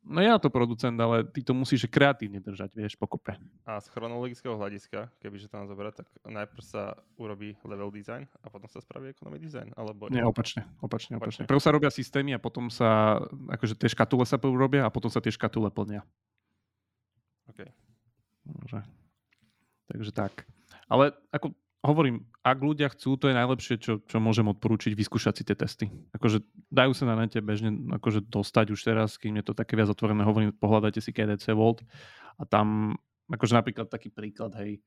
No ja to producent, ale ty to musíš kreatívne držať, vieš, pokope. A z chronologického hľadiska, kebyže to mám zoberať, tak najprv sa urobí level design a potom sa spraví economy design, alebo... Nie, opačne, opačne, opačne. Prv sa robia systémy a potom sa, akože tie škatule sa robia a potom sa tie škatule plnia. Dobre. Takže tak. Ale ako hovorím, ak ľudia chcú, to je najlepšie, čo, čo môžem odporúčiť, vyskúšať si tie testy. Akože dajú sa na nete bežne akože dostať už teraz, kým je to také viac otvorené, hovorím, pohľadajte si KDC Vault a tam, akože napríklad taký príklad, hej,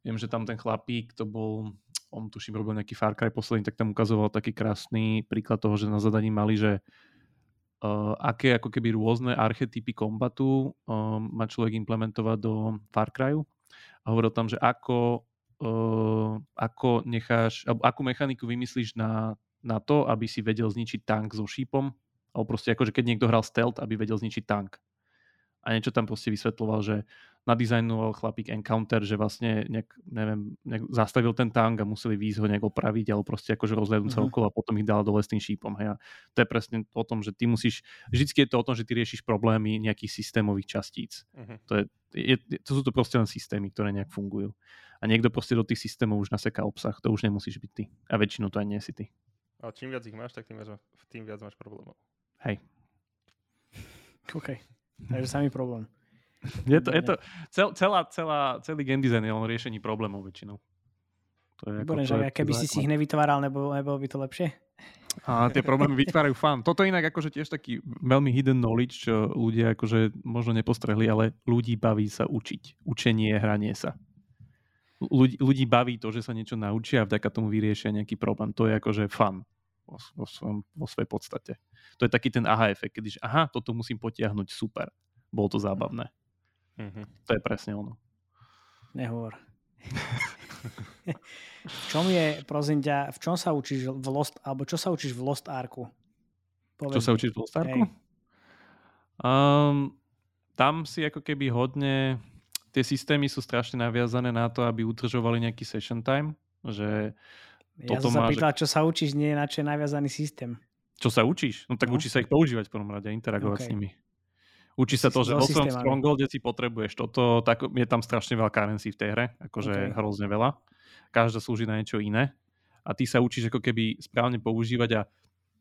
viem, že tam ten chlapík, to bol, on tuším robil nejaký Far Cry posledný, tak tam ukazoval taký krásny príklad toho, že na zadaní mali, že uh, aké ako keby rôzne archetypy kombatu uh, má človek implementovať do Far Cryu a hovoril tam, že ako uh, ako necháš, alebo akú mechaniku vymyslíš na, na to, aby si vedel zničiť tank so šípom, alebo proste akože keď niekto hral stealth, aby vedel zničiť tank. A niečo tam proste vysvetloval, že nadizajnoval chlapík encounter, že vlastne nejak, neviem, nejak zastavil ten tank a museli výjsť ho nejak opraviť, alebo proste akože rozhľadnúť sa uh-huh. okolo a potom ich dal dole s tým šípom. Hej. A to je presne o tom, že ty musíš, vždycky je to o tom, že ty riešiš problémy nejakých systémových častíc. Uh-huh. To, je, je, to sú to proste len systémy, ktoré nejak fungujú a niekto proste do tých systémov už naseká obsah, to už nemusíš byť ty. A väčšinou to aj nie si ty. A čím viac ich máš, tak tým viac, tým viac máš problémov. Hej. (laughs) OK. Takže samý problém. Je to, je to cel, celá, celá, celý game design je len riešení problémov väčšinou. To je Výborné, ako, že keby si si ich nevytváral, nebo, nebolo by to lepšie? A tie problémy vytvárajú fan. Toto inak akože tiež taký veľmi hidden knowledge, čo ľudia akože možno nepostrehli, ale ľudí baví sa učiť. Učenie, hranie sa ľudí, ľudí baví to, že sa niečo naučia a vďaka tomu vyriešia nejaký problém. To je akože fun vo, vo, svojom, vo svojej podstate. To je taký ten aha efekt, kedy aha, toto musím potiahnuť, super. Bolo to zábavné. Mm-hmm. To je presne ono. Nehovor. (laughs) v čom je, prosím ťa, v čom sa učíš v Lost, alebo čo sa učíš v Lost Arku? Povedz čo sa učíš v Lost Arku? Um, tam si ako keby hodne tie systémy sú strašne naviazané na to, aby udržovali nejaký session time, že ja toto som sa pýtal, že... čo sa učíš, nie na čo je naviazaný systém. Čo sa učíš? No tak no. učí sa ich používať v prvom rade, interagovať okay. s nimi. Učí sa to, že vo svojom Strongholde si potrebuješ toto, tak je tam strašne veľa currency v tej hre, akože okay. hrozne veľa. Každá slúži na niečo iné. A ty sa učíš ako keby správne používať a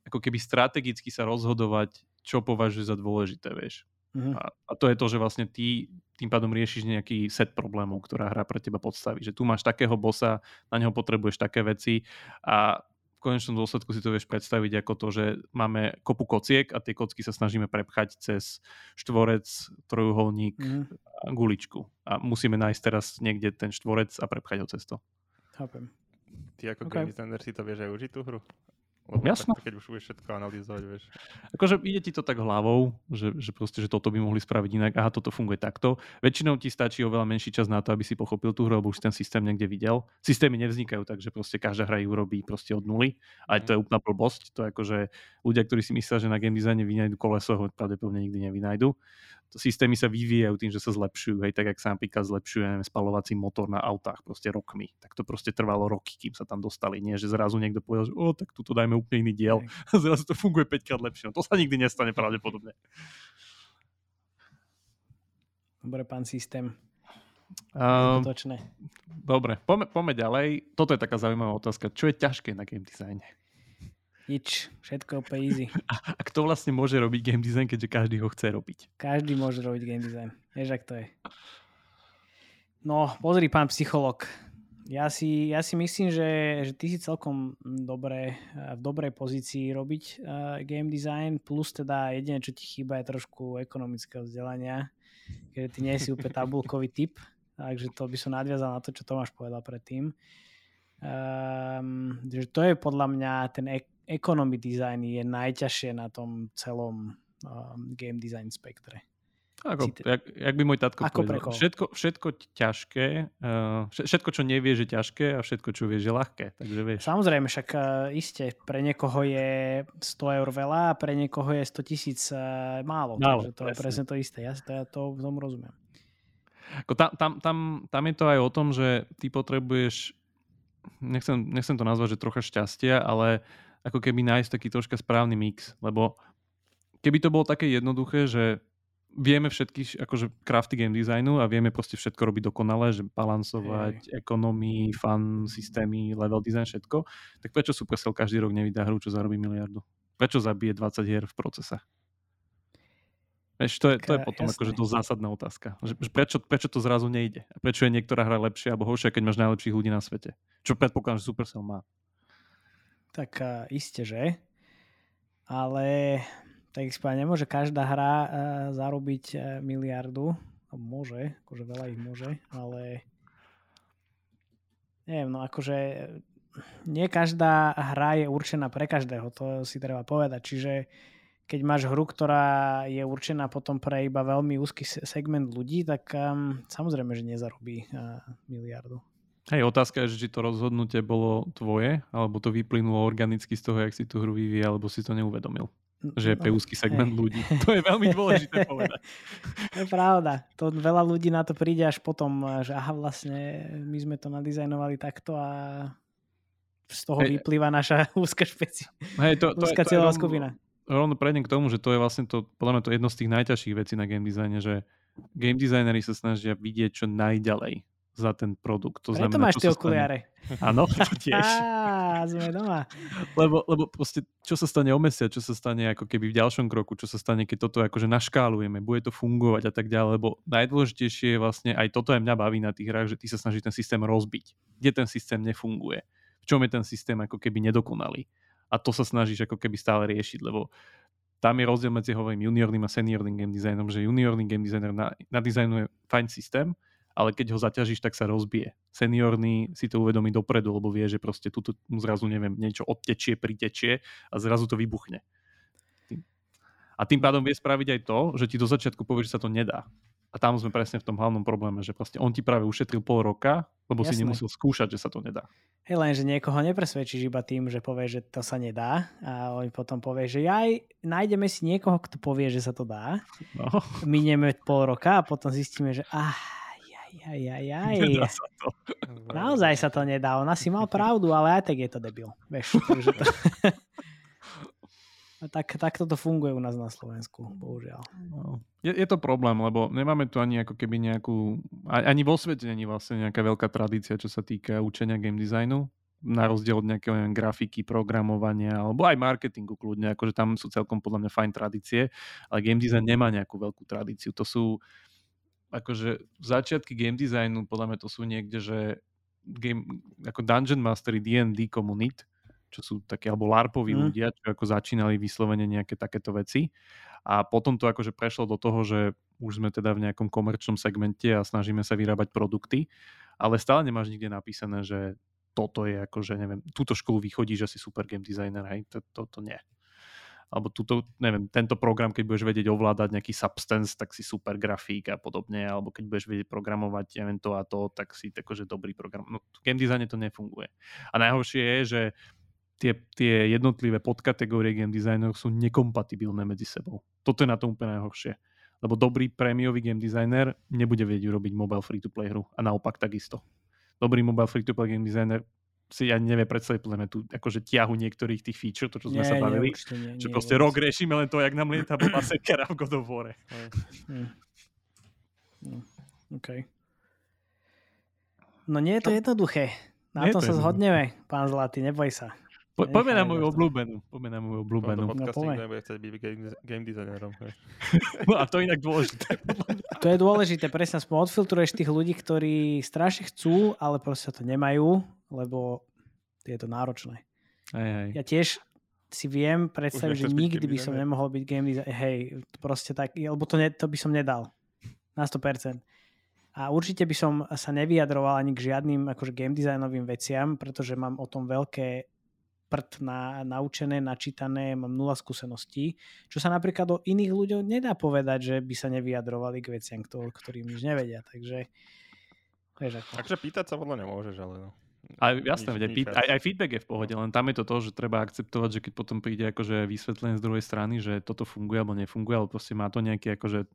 ako keby strategicky sa rozhodovať, čo považuješ za dôležité, vieš. Uh-huh. A, a to je to, že vlastne ty tým pádom riešiš nejaký set problémov, ktorá hra pre teba podstaví. Že tu máš takého bossa, na neho potrebuješ také veci a v konečnom dôsledku si to vieš predstaviť ako to, že máme kopu kociek a tie kocky sa snažíme prepchať cez štvorec, trojuholník mm. a guličku. A musíme nájsť teraz niekde ten štvorec a prepchať ho cez to. Chápem. Ty ako okay. game designer si to vieš aj užiť tú hru? Lebo Jasno. Tak, keď už budeš všetko analyzovať, vieš. Akože ide ti to tak hlavou, že, že proste, že toto by mohli spraviť inak, aha, toto funguje takto. Väčšinou ti stačí oveľa menší čas na to, aby si pochopil tú hru, alebo už ten systém niekde videl. Systémy nevznikajú tak, že proste každá hra ju urobí proste od nuly. Aj to je mhm. úplná blbosť. To je akože ľudia, ktorí si myslia, že na game designe vynajdu koleso, ho pravdepodobne nikdy nevynajdu systémy sa vyvíjajú tým, že sa zlepšujú, hej, tak jak sa napríklad zlepšuje neviem, spalovací motor na autách proste rokmi. Tak to proste trvalo roky, kým sa tam dostali. Nie, že zrazu niekto povedal, že o, tak tu dajme úplne iný diel a zrazu to funguje 5 krát lepšie. No to sa nikdy nestane pravdepodobne. Dobre, pán systém. Um, dobre, poďme, poďme ďalej. Toto je taká zaujímavá otázka. Čo je ťažké na game designe? Nič, všetko úplne easy. A, a kto vlastne môže robiť game design, keďže každý ho chce robiť? Každý môže robiť game design. Vieš, ak to je. No, pozri, pán psycholog. Ja si, ja si myslím, že, že ty si celkom dobre, v dobrej pozícii robiť uh, game design, plus teda jediné, čo ti chýba, je trošku ekonomického vzdelania, keďže ty nie si úplne tabulkový typ, takže to by som nadviazal na to, čo Tomáš povedal predtým. Um, že to je podľa mňa ten ek- economy design je najťažšie na tom celom um, game design spektre. Ako, jak, jak by môj tatko Ako povedal, všetko, všetko ťažké, uh, všetko, čo nevie, že ťažké a všetko, čo vie, že ľahké. Takže vieš. Samozrejme, však uh, iste, pre niekoho je 100 eur veľa a pre niekoho je 100 tisíc uh, málo. málo. Takže to presne. je presne to isté. Ja to, ja to tomu rozumiem. Ako tam, tam, tam, tam je to aj o tom, že ty potrebuješ, nechcem, nechcem to nazvať, že trocha šťastia, ale ako keby nájsť taký troška správny mix, lebo keby to bolo také jednoduché, že vieme všetky akože crafty game designu a vieme proste všetko robiť dokonale, že balansovať hey. ekonomii, fan systémy, level design, všetko, tak prečo Supercell každý rok nevydá hru, čo zarobí miliardu? Prečo zabije 20 hier v procese? Vieš, to je, to je potom akože to zásadná otázka. Že prečo, prečo to zrazu nejde? A prečo je niektorá hra lepšia alebo horšia, keď máš najlepších ľudí na svete? Čo predpokladám, že Supercell má. Tak uh, iste, že? Ale tak nemôže každá hra uh, zarobiť uh, miliardu. Môže, akože veľa ich môže, ale neviem, no akože nie každá hra je určená pre každého, to si treba povedať. Čiže keď máš hru, ktorá je určená potom pre iba veľmi úzky segment ľudí, tak um, samozrejme, že nezarobí uh, miliardu. Hej, otázka je, že či to rozhodnutie bolo tvoje, alebo to vyplynulo organicky z toho, jak si tú hru vyvíja, alebo si to neuvedomil. Že je no, úzky segment hej. ľudí. (laughs) To je veľmi dôležité povedať. (laughs) To je pravda. To veľa ľudí na to príde až potom, že aha, vlastne my sme to nadizajnovali takto a z toho hej. vyplýva naša (laughs) úzka špeci. Hej, to, to úzka cieľová skupina rovno prejdem k tomu, že to je vlastne to, podľa mňa to jedno z tých najťažších vecí na game designe, že game designery sa snažia vidieť čo najďalej za ten produkt. To Preto znamená, máš tie okuliare. Áno, (laughs) tiež. Á, sme doma. Lebo, lebo proste, čo sa stane o mesiac, čo sa stane ako keby v ďalšom kroku, čo sa stane, keď toto akože naškálujeme, bude to fungovať a tak ďalej, lebo najdôležitejšie je vlastne, aj toto aj mňa baví na tých hrách, že ty sa snaží ten systém rozbiť. Kde ten systém nefunguje. V čom je ten systém ako keby nedokonalý a to sa snažíš ako keby stále riešiť, lebo tam je rozdiel medzi hovorím juniorným a seniorným game designom, že juniorný game designer na, nadizajnuje fajn systém, ale keď ho zaťažíš, tak sa rozbije. Seniorný si to uvedomí dopredu, lebo vie, že proste tu mu zrazu, neviem, niečo odtečie, pritečie a zrazu to vybuchne. A tým pádom vie spraviť aj to, že ti do začiatku povie, že sa to nedá. A tam sme presne v tom hlavnom probléme, že proste on ti práve ušetril pol roka, lebo Jasné. si nemusel skúšať, že sa to nedá. Hej, len, že niekoho nepresvedčíš iba tým, že povie, že to sa nedá a on potom povie, že aj nájdeme si niekoho, kto povie, že sa to dá. No. Minieme pol roka a potom zistíme, že ah, aj, aj, (laughs) aj. Nedá sa to. Naozaj sa to nedá. Ona si mal pravdu, ale aj tak je to debil. Vieš, (laughs) takže to... (laughs) Tak, tak toto funguje u nás na Slovensku, bohužiaľ. No. Je, je to problém, lebo nemáme tu ani ako keby nejakú, ani vo svete není vlastne nejaká veľká tradícia, čo sa týka učenia game designu, na rozdiel od nejakého neviem, grafiky, programovania, alebo aj marketingu kľudne, akože tam sú celkom podľa mňa fajn tradície, ale game design nemá nejakú veľkú tradíciu. To sú akože začiatky game designu, podľa mňa to sú niekde, že game, ako Dungeon Mastery D&D komunit, čo sú takí, alebo LARPoví mm. ľudia, čo ako začínali vyslovene nejaké takéto veci. A potom to akože prešlo do toho, že už sme teda v nejakom komerčnom segmente a snažíme sa vyrábať produkty, ale stále nemáš nikde napísané, že toto je akože, neviem, túto školu vychodíš asi super game designer, hej, to, to, to nie alebo túto, neviem, tento program, keď budeš vedieť ovládať nejaký substance, tak si super grafík a podobne, alebo keď budeš vedieť programovať neviem to a to, tak si akože dobrý program. No v game designe to nefunguje. A najhoršie je, že tie, tie jednotlivé podkategórie game designerov sú nekompatibilné medzi sebou. Toto je na tom úplne najhoršie. Lebo dobrý prémiový game designer nebude vedieť urobiť mobile free-to-play hru. A naopak takisto. Dobrý mobile free-to-play game designer si ani nevie predstaviť podľa tu akože tiahu niektorých tých feature, to čo sme nie, sa bavili. Nie, nie, že nie, proste nie, rok nie. riešime len to, jak nám lieta boba sekera v God of War. Hmm. No, OK. No nie je to jednoduché. Na nie to sa zhodneme, pán Zlatý, neboj sa. Po, poďme na moju obľúbenú. Poďme na moju obľúbenú. No, podcasting no, nebude chcieť byť game, game designerom. (laughs) no a to je inak dôležité. to je dôležité, presne aspoň odfiltruješ tých ľudí, ktorí strašne chcú, ale proste to nemajú, lebo je to náročné. Aj, aj. Ja tiež si viem predstaviť, že nikdy by som nemohol byť game designer. Hej, proste tak, lebo to, ne, to by som nedal. Na 100%. A určite by som sa nevyjadroval ani k žiadnym akože game designovým veciam, pretože mám o tom veľké prd na, naučené, načítané, mám nula skúseností, čo sa napríklad o iných ľuďoch nedá povedať, že by sa nevyjadrovali k veciam, ktorým nič nevedia. Takže vieš ako. Takže pýtať sa podľa nemôžeš, ale no. Aj, jasné, nič, nič aj, aj feedback je v pohode, len tam je to to, že treba akceptovať, že keď potom príde akože vysvetlenie z druhej strany, že toto funguje alebo nefunguje, ale proste má to nejaký akože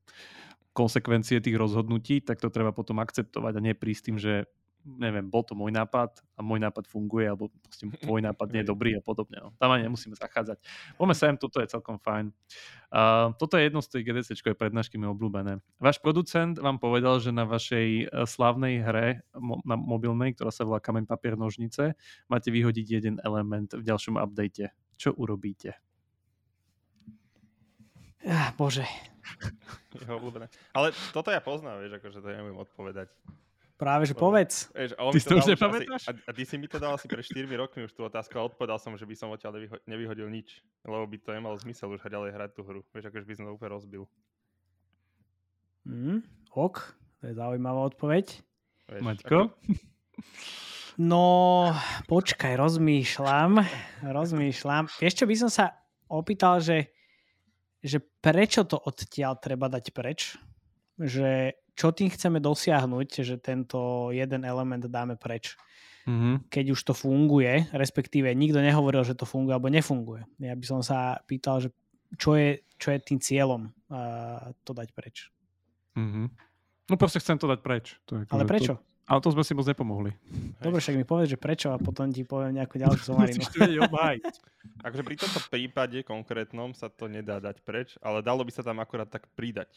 konsekvencie tých rozhodnutí, tak to treba potom akceptovať a nie prísť tým, že neviem, bol to môj nápad a môj nápad funguje, alebo proste (laughs) tvoj nápad nie je dobrý a podobne. No. Tam ani nemusíme zachádzať. Poďme sem, toto je celkom fajn. Uh, toto je jedno z tých GDC prednášky mi obľúbené. Váš producent vám povedal, že na vašej e, slavnej hre mo- na mobilnej, ktorá sa volá Kameň, papier, nožnice, máte vyhodiť jeden element v ďalšom update. Čo urobíte? Ah, bože. (laughs) Jeho obľúbené. Ale toto ja poznám, vieš, akože to neviem odpovedať. Práve, že povedz. Vieš, a ty to už nepamätáš? Asi, a, a ty si mi to dal asi pred 4 rokmi už tú otázku a odpovedal som, že by som odtiaľ nevyho- nevyhodil nič, lebo by to nemalo zmysel už ďalej hrať tú hru. Vieš, akože by som to úplne rozbil. Mm, ok, to je zaujímavá odpoveď. Vieš, Maťko? Ako... No, počkaj, rozmýšľam, rozmýšľam. Vieš čo, by som sa opýtal, že, že prečo to odtiaľ treba dať preč? Že čo tým chceme dosiahnuť, že tento jeden element dáme preč. Mm-hmm. Keď už to funguje, respektíve nikto nehovoril, že to funguje alebo nefunguje. Ja by som sa pýtal, že čo je, čo je tým cieľom uh, to dať preč. Mm-hmm. No proste chcem to dať preč. To je, Ale prečo? To, ale to sme si moc nepomohli. Dobre, však mi povedz, že prečo a potom ti poviem nejakú ďalšiu (laughs) somarinu. Takže pri tomto prípade konkrétnom sa to nedá dať preč, ale dalo by sa tam akurát tak pridať.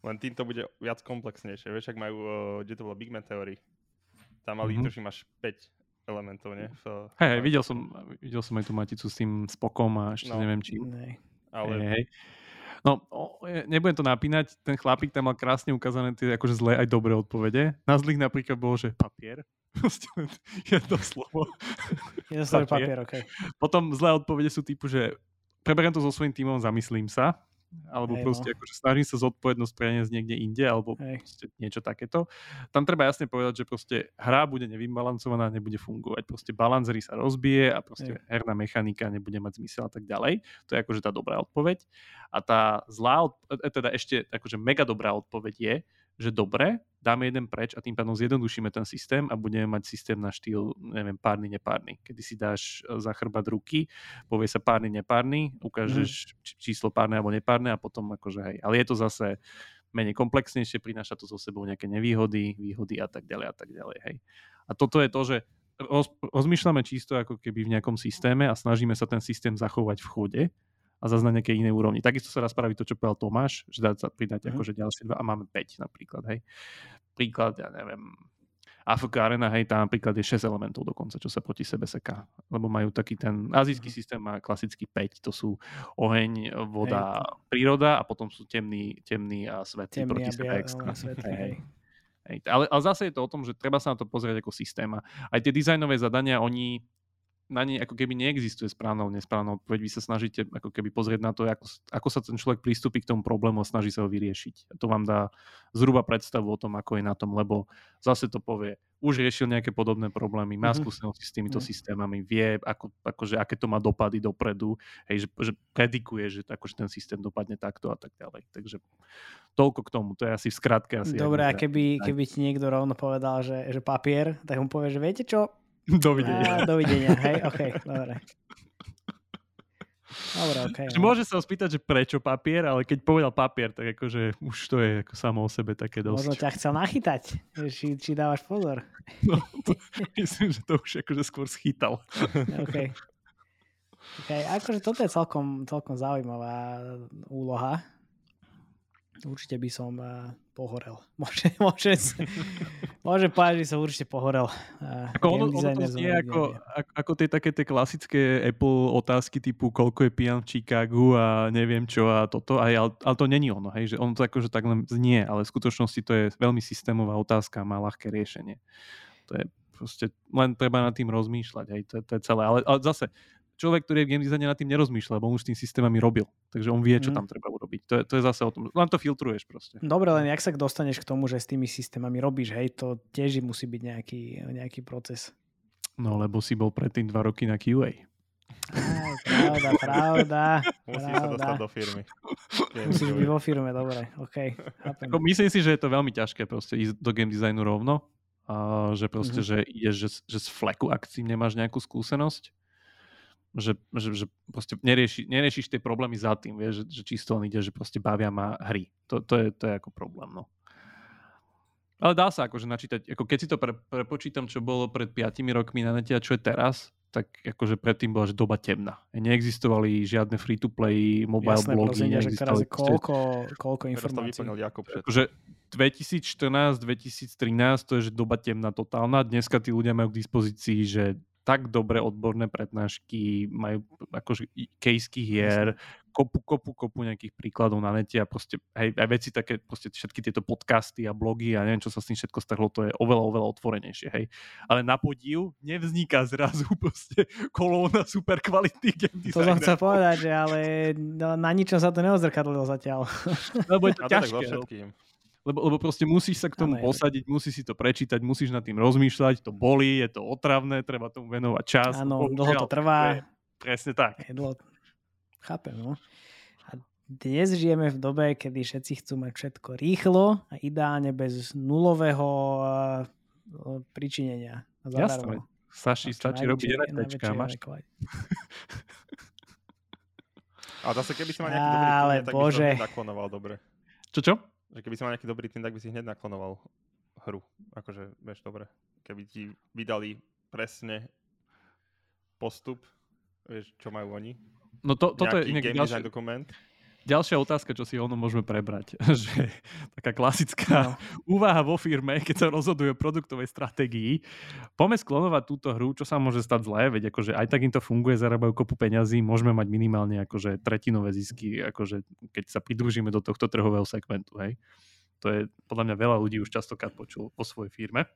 Len tým to bude viac komplexnejšie. Vieš, ak majú, uh, kde to bolo Big Man Theory, tam mali, mm-hmm. tuším, až 5 elementov, nie? V, hej, hej, videl som, videl som aj tú maticu s tým spokom a ešte no. neviem čím. Nej. Ale... Hej, hej. No, nebudem to napínať, ten chlapík tam mal krásne ukázané tie akože zlé aj dobré odpovede. Na zlých napríklad bolo, že papier. (laughs) Jedno slovo. (laughs) Jedno slovo papier, papier okay. Potom zlé odpovede sú typu, že preberiem to so svojím týmom, zamyslím sa alebo Hej, proste no. akože snažím sa zodpovednosť preniesť niekde inde, alebo niečo takéto. Tam treba jasne povedať, že proste hra bude nevybalancovaná, nebude fungovať. Proste balancery sa rozbije a proste Hej. herná mechanika nebude mať zmysel a tak ďalej. To je akože tá dobrá odpoveď. A tá zlá, e, teda ešte akože mega dobrá odpoveď je, že dobre, dáme jeden preč a tým pádom zjednodušíme ten systém a budeme mať systém na štýl, neviem, párny, nepárny. Kedy si dáš e, za chrbát ruky, povie sa párny, nepárny, ukážeš mm. číslo párne alebo nepárne a potom akože hej. Ale je to zase menej komplexnejšie, prináša to so sebou nejaké nevýhody, výhody a tak ďalej a tak ďalej, hej. A toto je to, že roz, rozmýšľame čisto ako keby v nejakom systéme a snažíme sa ten systém zachovať v chode a zase na nejakej inej úrovni. Takisto sa raz spraví to, čo povedal Tomáš, že dá sa pridať mm. akože ďalšie dva a máme 5 napríklad, hej. Príklad, ja neviem, AFK Arena, hej, tam napríklad je 6 elementov dokonca, čo sa proti sebe seká. Lebo majú taký ten, azijský mm. systém má klasický 5, to sú oheň, voda, hej. príroda a potom sú temný, temný a svetý temný proti sebe extra. Svetý, hej. (laughs) Hej. Ale, ale zase je to o tom, že treba sa na to pozrieť ako systém. A aj tie dizajnové zadania, oni na nej ako keby neexistuje správna nesprávna odpoveď. Vy sa snažíte ako keby pozrieť na to, ako, ako sa ten človek pristúpi k tomu problému a snaží sa ho vyriešiť. A to vám dá zhruba predstavu o tom, ako je na tom, lebo zase to povie, už riešil nejaké podobné problémy, má mm-hmm. skúsenosti s týmito mm-hmm. systémami, vie, ako, akože, aké to má dopady dopredu, hej, že, že predikuje, že akože ten systém dopadne takto a tak ďalej. Takže toľko k tomu, to je asi v skratke. Asi Dobre, a keby, keby ti niekto rovno povedal, že, že papier, tak mu povie, že viete čo, Dovidenia. Á, dovidenia, hej, OK, dobre. Dobre, okay. Môže sa spýtať, že prečo papier, ale keď povedal papier, tak akože už to je ako samo o sebe také dosť. Možno ťa chcel nachytať, či, či dávaš pozor. No, to, (laughs) myslím, že to už akože skôr schytal. OK. okay. Akože toto je celkom, celkom zaujímavá úloha. Určite by som uh, pohorel. (laughs) Môže, môže, môže povedať, že som určite pohorel. Ako ono, ono to znie ako, ako, ako tie také tie klasické Apple otázky typu koľko je pijan v Chicagu a neviem čo a toto, aj, ale, ale to není ono, hej, že ono to akože tak len znie, ale v skutočnosti to je veľmi systémová otázka a má ľahké riešenie. To je proste, len treba nad tým rozmýšľať, hej, to, to je celé. Ale, ale zase, človek, ktorý je v game designe nad tým nerozmýšľa, lebo on už s tým systémami robil. Takže on vie, čo mm. tam treba urobiť. To je, to je zase o tom. Len to filtruješ proste. Dobre, len jak sa dostaneš k tomu, že s tými systémami robíš, hej, to tiež musí byť nejaký, nejaký proces. No, lebo si bol predtým dva roky na QA. Aj, pravda, pravda. (laughs) Musíš sa dostať do firmy. Musíš byť vo firme, dobre, OK. Ako, myslím si, že je to veľmi ťažké proste ísť do game designu rovno. A že proste, mm-hmm. že ideš, že, že z fleku, ak si nemáš nejakú skúsenosť že, že, že proste nerieši, neriešiš tie problémy za tým, vieš, že, že čisto len ide, že proste bavia ma hry. To, to, je, to je ako problém, no. Ale dá sa akože načítať, ako keď si to pre, prepočítam, čo bolo pred 5 rokmi na nete a čo je teraz, tak akože predtým bola že doba temná. Neexistovali žiadne free-to-play mobile Jasné, blogy. Jasné, že teraz je koľko, koľko informácií. Akože 2014, 2013 to je že doba temná totálna. Dneska tí ľudia majú k dispozícii, že tak dobré odborné prednášky, majú akože kejských hier, kopu, kopu, kopu nejakých príkladov na nete a proste aj, aj veci také, proste všetky tieto podcasty a blogy a neviem, čo sa s tým všetko stahlo, to je oveľa, oveľa otvorenejšie, hej. Ale na podiv nevzniká zrazu (laughs) proste kolóna super kvalitných game To som chcel povedať, že ale no, na ničom sa to neozrkadlilo zatiaľ. Lebo je to ťažké. Lebo, lebo proste musíš sa k tomu ano, posadiť, musíš si to prečítať, musíš nad tým rozmýšľať, to bolí, je to otravné, treba tomu venovať čas. Áno, dlho to trvá. presne tak. Jedlo. Chápem, no. A dnes žijeme v dobe, kedy všetci chcú mať všetko rýchlo a ideálne bez nulového uh, pričinenia. Jasné. Saši, stačí robiť NFTčka, máš (laughs) A zase, keby si mal nejaký dobrý Ale tak bože. by som dobre. Čo, čo? Že keby si mal nejaký dobrý tým, tak by si hneď naklonoval hru. Akože, vieš, dobre. Keby ti vydali presne postup, vieš, čo majú oni. No to, toto je inak game ďalšie, dokument. Ďalšia otázka, čo si ono môžeme prebrať. (laughs) že taká klasická no. úvaha vo firme, keď sa rozhoduje o produktovej stratégii. Poďme sklonovať túto hru, čo sa môže stať zlé, veď akože aj tak im to funguje, zarábajú kopu peňazí, môžeme mať minimálne akože tretinové zisky, akože keď sa pridružíme do tohto trhového segmentu. Hej. To je podľa mňa veľa ľudí už častokrát počul o svojej firme.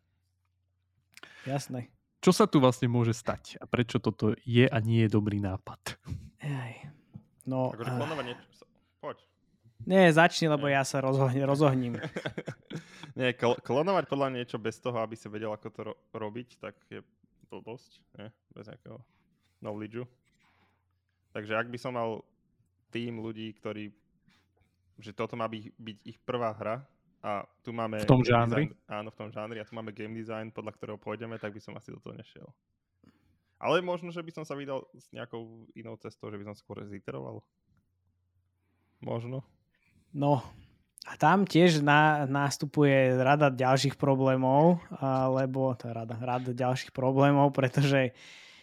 Jasné. Čo sa tu vlastne môže stať a prečo toto je a nie je dobrý nápad? Ej. No, akože klonovanie... Poď. Nie, začni, lebo ja sa rozohne, rozohním. (laughs) nie, kl- klonovať podľa niečo bez toho, aby si vedel, ako to ro- robiť, tak je blbosť, nie? Bez nejakého knowledge Takže ak by som mal tým ľudí, ktorí že toto má byť, byť ich prvá hra a tu máme... V tom žánri? Design, áno, v tom žánri a tu máme game design, podľa ktorého pôjdeme, tak by som asi do toho nešiel. Ale možno, že by som sa vydal s nejakou inou cestou, že by som skôr ziteroval. Možno. No, a tam tiež na, nastupuje rada ďalších problémov, alebo rada, rada ďalších problémov, pretože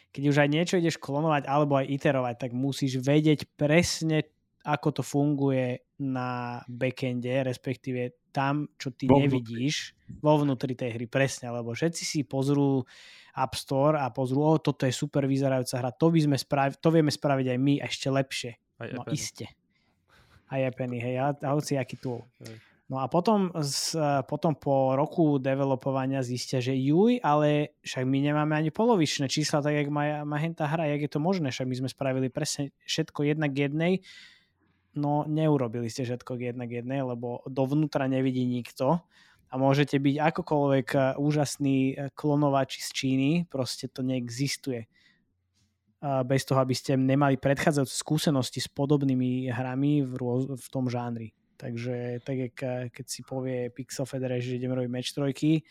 keď už aj niečo ideš klonovať alebo aj iterovať, tak musíš vedieť presne, ako to funguje na backende, respektíve tam, čo ty vo nevidíš vo vnútri tej hry, presne, lebo všetci si pozrú App Store a pozrú, o, toto je super vyzerajúca hra, to, by sme spravi- to vieme spraviť aj my ešte lepšie. Aj no iste. Apple, hej, a, a hoci aký tool. Hej. No a potom, z, potom po roku developovania zistia, že juj, ale však my nemáme ani polovičné čísla, tak jak má, má tá hra, jak je to možné, však my sme spravili presne všetko jednak jednej, no neurobili ste všetko k jednak jednej, lebo dovnútra nevidí nikto a môžete byť akokoľvek eh, úžasný eh, klonovač z Číny, proste to neexistuje. Bez toho, aby ste nemali predchádzajúce skúsenosti s podobnými hrami v, rôz, v tom žánri. Takže tak, jak, keď si povie Pixel Federation, že ideme robiť match trojky,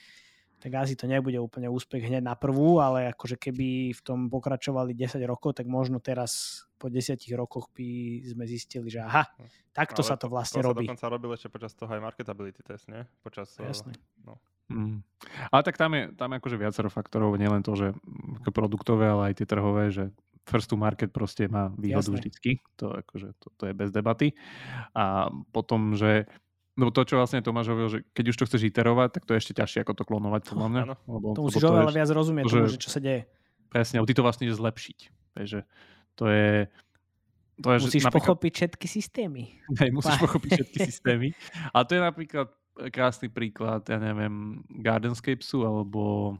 tak asi to nebude úplne úspech hneď na prvú, ale akože keby v tom pokračovali 10 rokov, tak možno teraz po 10 rokoch by sme zistili, že aha, takto ale sa to vlastne to, to robí. To sa dokonca robil ešte počas toho aj marketability test, nie? Počas, eh, Jasne. No. Mm. Ale tak tam je, tam je akože viacero faktorov, nielen to, že produktové, ale aj tie trhové, že first to market proste má výhodu Jasne. vždycky, to, akože, to, to je bez debaty. A potom, že No to, čo vlastne Tomáš hovoril, že keď už to chceš iterovať, tak to je ešte ťažšie ako to klonovať, podľa mňa. Lebo, to musíš oveľa viac rozumieť že, tomu, že čo sa deje. Presne, ty to vlastne ideš zlepšiť. Takže to je... To je musíš že, napríklad, pochopiť všetky systémy. Hej, musíš pochopiť všetky (laughs) systémy. A to je napríklad krásny príklad, ja neviem, Gardenscapesu alebo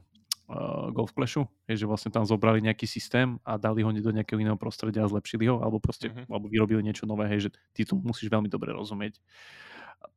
uh, Golf Clashu, je, že vlastne tam zobrali nejaký systém a dali ho do nejakého iného prostredia a zlepšili ho, alebo proste, uh-huh. alebo vyrobili niečo nové, hej, že ty to musíš veľmi dobre rozumieť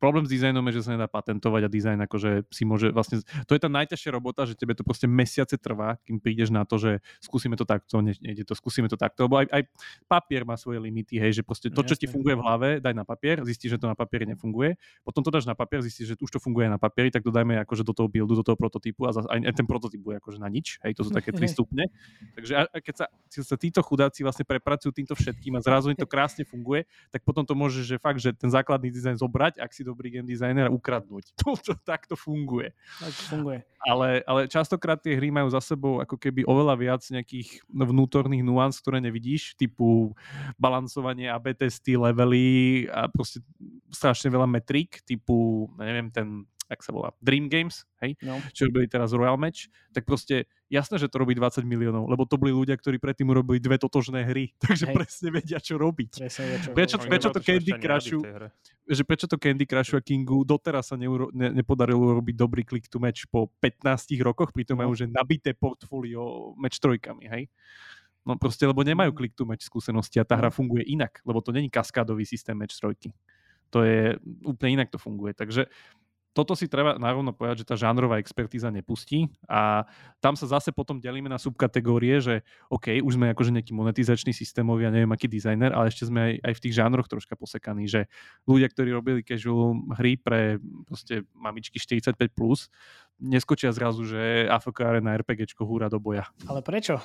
problém s dizajnom je, že sa nedá patentovať a dizajn akože si môže vlastne, to je tá najťažšia robota, že tebe to proste mesiace trvá, kým prídeš na to, že skúsime to takto, nejde to, skúsime to takto, lebo aj, aj papier má svoje limity, hej, že proste to, čo ti funguje v hlave, daj na papier, zistíš, že to na papieri nefunguje, potom to dáš na papier, zistíš, že už to funguje na papieri, tak to dajme akože do toho buildu, do toho prototypu a zase, aj, aj ten prototyp bude akože na nič, hej, to sú také tri (laughs) stupne. Takže a, a keď sa, sa títo chudáci vlastne prepracujú týmto všetkým a zrazu im to (laughs) krásne funguje, tak potom to môže, že fakt, že ten základný dizajn zobrať, ak si dobrý game designer, ukradnúť. (laughs) To, to takto funguje. Tak funguje. Ale, ale častokrát tie hry majú za sebou ako keby oveľa viac nejakých vnútorných nuans, ktoré nevidíš, typu balancovanie AB testy, levely a proste strašne veľa metrik, typu, neviem, ten ak sa volá, Dream Games, hej, no. čo robili teraz Royal Match, tak proste jasné, že to robí 20 miliónov, lebo to boli ľudia, ktorí predtým urobili dve totožné hry, (laughs) takže hej. presne vedia, čo robiť. Presne, čo prečo, prečo, to Candy Crushu, že prečo to Candy Crushu a Kingu doteraz sa neuro, ne, nepodarilo robiť dobrý click to match po 15 rokoch, pritom no. majú že nabité portfólio match trojkami, hej. No proste, lebo nemajú mm. click to match skúsenosti a tá hra no. funguje inak, lebo to není kaskádový systém match trojky. To je, úplne inak to funguje. Takže toto si treba narovno povedať, že tá žánrová expertíza nepustí a tam sa zase potom delíme na subkategórie, že OK, už sme akože nejaký monetizačný systémový a neviem aký dizajner, ale ešte sme aj, aj v tých žánroch troška posekaní, že ľudia, ktorí robili casual hry pre proste mamičky 45+, plus, neskočia zrazu, že AFK na RPGčko húra do boja. Ale prečo?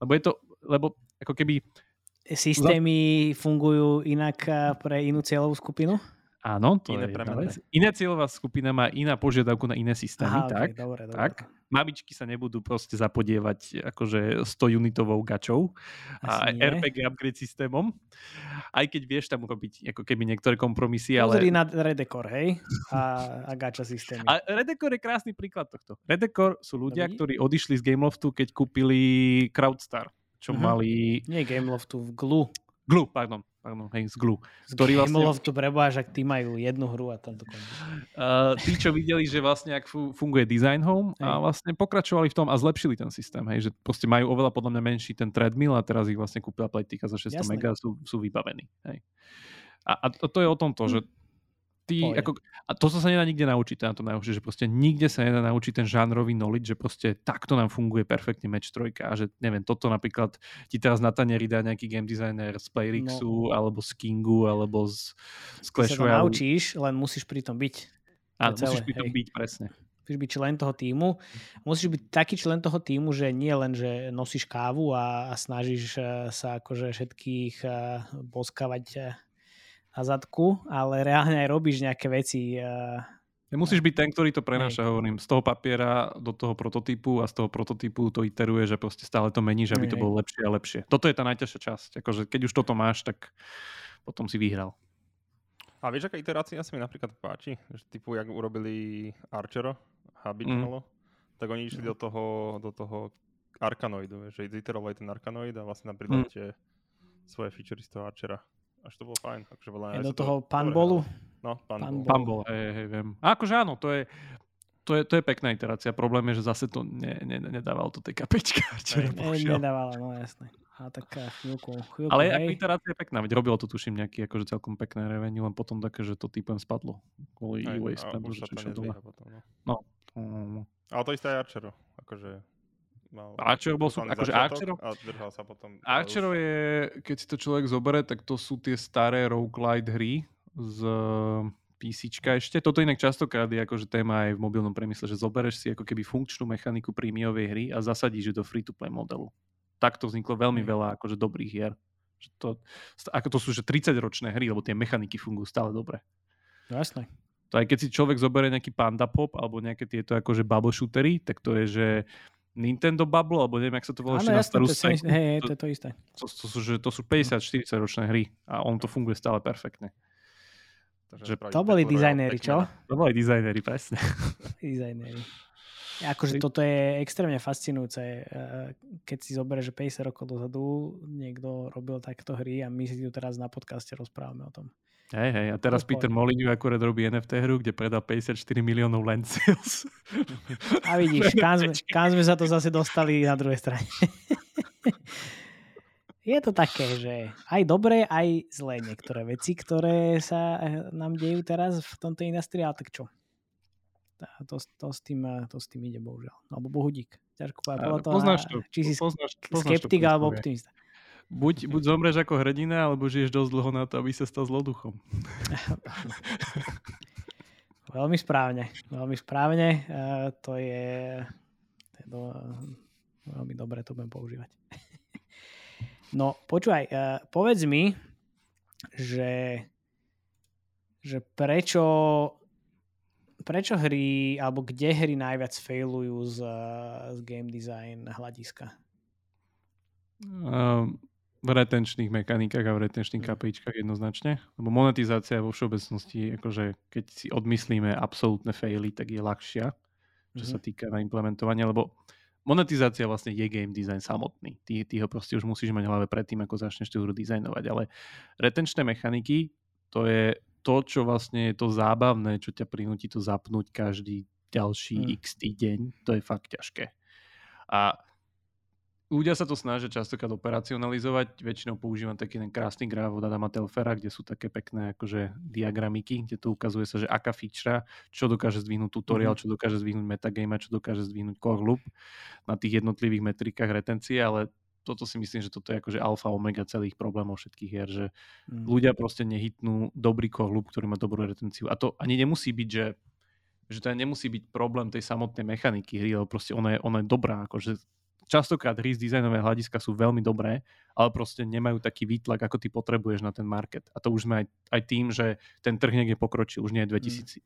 Lebo je to, lebo ako keby systémy fungujú inak pre inú cieľovú skupinu? Áno, to iné je vec. Iná cieľová skupina má iná požiadavku na iné systémy, Aha, tak? Okay, dobre, dobre. tak. Mamičky sa nebudú proste zapodievať akože 100 unitovou gačou Asi a nie. RPG upgrade systémom. Aj keď vieš tam robiť ako keby niektoré kompromisy, ale... Pozri na Redecor, hej? A, a gača systémy. A Redecor je krásny príklad tohto. Redecor sú ľudia, ktorí odišli z Gameloftu, keď kúpili Crowdstar, čo uh-huh. mali... Nie Gameloftu, v Glue. Glue, pardon pardon, hej, z Glue. Z ktorý vlastne... tu prebáš, ak tí majú jednu hru a tam to končí. Uh, (laughs) tí, čo videli, že vlastne ak funguje Design Home a vlastne pokračovali v tom a zlepšili ten systém, hej, že proste majú oveľa podľa mňa menší ten treadmill a teraz ich vlastne kúpila Playtika za 600 Jasne. mega sú, sú vybavení. Hej. A, a to je o tomto, že ty, ako, a to sa nedá nikde naučiť, to na to najhoršie, že proste nikde sa nedá naučiť ten žánrový knowledge, že proste takto nám funguje perfektne match trojka a že neviem, toto napríklad ti teraz na tanieri dá nejaký game designer z Playrixu, no. alebo z Kingu, alebo z, z Clash Royale. Sa naučíš, len musíš pri tom byť. Áno, musíš pri tom byť, presne. Musíš byť člen toho týmu. Musíš byť taký člen toho týmu, že nie len, že nosíš kávu a, a snažíš eh, sa akože všetkých uh, boskavať uh, na zadku, ale reálne aj robíš nejaké veci. Uh, musíš byť ten, ktorý to prenáša, hovorím, z toho papiera do toho prototypu a z toho prototypu to iteruje, že proste stále to meníš, aby to bolo lepšie a lepšie. Toto je tá najťažšia časť. Akože keď už toto máš, tak potom si vyhral. A vieš, aká iterácia sa mi napríklad páči? Že typu, jak urobili Archero, Habitalo, mm. tak oni išli do toho, do toho Arkanoidu, že iterovali ten Arkanoid a vlastne tam pridali mm. tie svoje featurey z toho Archera až to bolo fajn. Akože veľa je do toho panbolu? No, panbol. Panbol, hej, hej, viem. A akože áno, to je, to je, to je pekná iterácia. Problém je, že zase to ne, ne, nedával to tej kapečka. (laughs) Čo ne, nedávala, no jasné. A taká chvíľku, chvíľku Ale hej. iterácia je pekná, veď robilo to tuším nejaký akože celkom pekné revenue, len potom také, že to typem spadlo. Kvôli čo dole. Potom, no. No. no. Ale to isté aj Archero. Akože mal... Archer bol super, akože Archerov, a držal sa potom... Archerov je, keď si to človek zoberie, tak to sú tie staré roguelite hry z PC ešte. Toto inak častokrát je akože téma aj v mobilnom priemysle, že zobereš si ako keby funkčnú mechaniku prímiovej hry a zasadíš do free-to-play modelu. Takto vzniklo veľmi veľa akože dobrých hier. Že to, ako to sú že 30 ročné hry, lebo tie mechaniky fungujú stále dobre. No jasné. To aj keď si človek zoberie nejaký Panda Pop alebo nejaké tieto akože bubble shootery, tak to je, že Nintendo Bubble, alebo neviem, jak sa to volá ešte na starú to, hej, hej, to, je to isté. To, to, sú, že, to sú 50-40 ročné hry a on to funguje stále perfektne. Takže to boli dizajnéri, čo? To boli dizajnéri, presne. (laughs) dizajnéri. Akože toto je extrémne fascinujúce, eh, keď si zoberieš, že 50 rokov dozadu niekto robil takto hry a my si tu teraz na podcaste rozprávame o tom. Hej, hej, a teraz Peter Molyneux akurát robí NFT hru, kde predal 54 miliónov land sales. (laughs) A vidíš, (laughs) kam sme, kam sme sa to zase dostali na druhej strane. (laughs) je to také, že aj dobré, aj zlé niektoré veci, ktoré sa eh, nám dejú teraz v tomto industrii, ale tak čo? To, to, s tým, eh, to s tým ide, bohužiaľ. Alebo bohudík. Ťažko povedať. Poznáš to. Či si poznáš, poznáš skeptik alebo optimista. Buď, buď zomreš ako hrdina, alebo žiješ dosť dlho na to, aby sa stal zloduchom. (laughs) veľmi správne. Veľmi správne. Uh, to je... To je do, veľmi dobre to budem používať. (laughs) No, počúvaj, uh, povedz mi, že, že prečo, prečo hry, alebo kde hry najviac failujú z, z game design hľadiska? Um, v retenčných mechanikách a v retenčných mhm. KPIčkách jednoznačne. Lebo monetizácia vo všeobecnosti, akože keď si odmyslíme absolútne faily, tak je ľahšia, čo mm-hmm. sa týka na implementovanie, lebo monetizácia vlastne je game design samotný. Ty, ty ho proste už musíš mať v hlave predtým, ako začneš tú hru dizajnovať. Ale retenčné mechaniky, to je to, čo vlastne je to zábavné, čo ťa prinúti to zapnúť každý ďalší mm. x týdeň. To je fakt ťažké. A ľudia sa to snažia častokrát operacionalizovať. Väčšinou používam taký ten krásny graf od Adama Telfera, kde sú také pekné akože diagramiky, kde to ukazuje sa, že aká feature, čo dokáže zdvihnúť tutorial, mm-hmm. čo dokáže zdvihnúť metagame, čo dokáže zdvihnúť core loop na tých jednotlivých metrikách retencie, ale toto si myslím, že toto je akože alfa omega celých problémov všetkých hier, že mm. ľudia proste nehytnú dobrý loop, ktorý má dobrú retenciu. A to ani nemusí byť, že že to nemusí byť problém tej samotnej mechaniky hry, ale proste ona je, ona je dobrá, akože častokrát hry z dizajnové hľadiska sú veľmi dobré, ale proste nemajú taký výtlak, ako ty potrebuješ na ten market. A to už sme aj, aj tým, že ten trh niekde pokročil, už nie je 2011.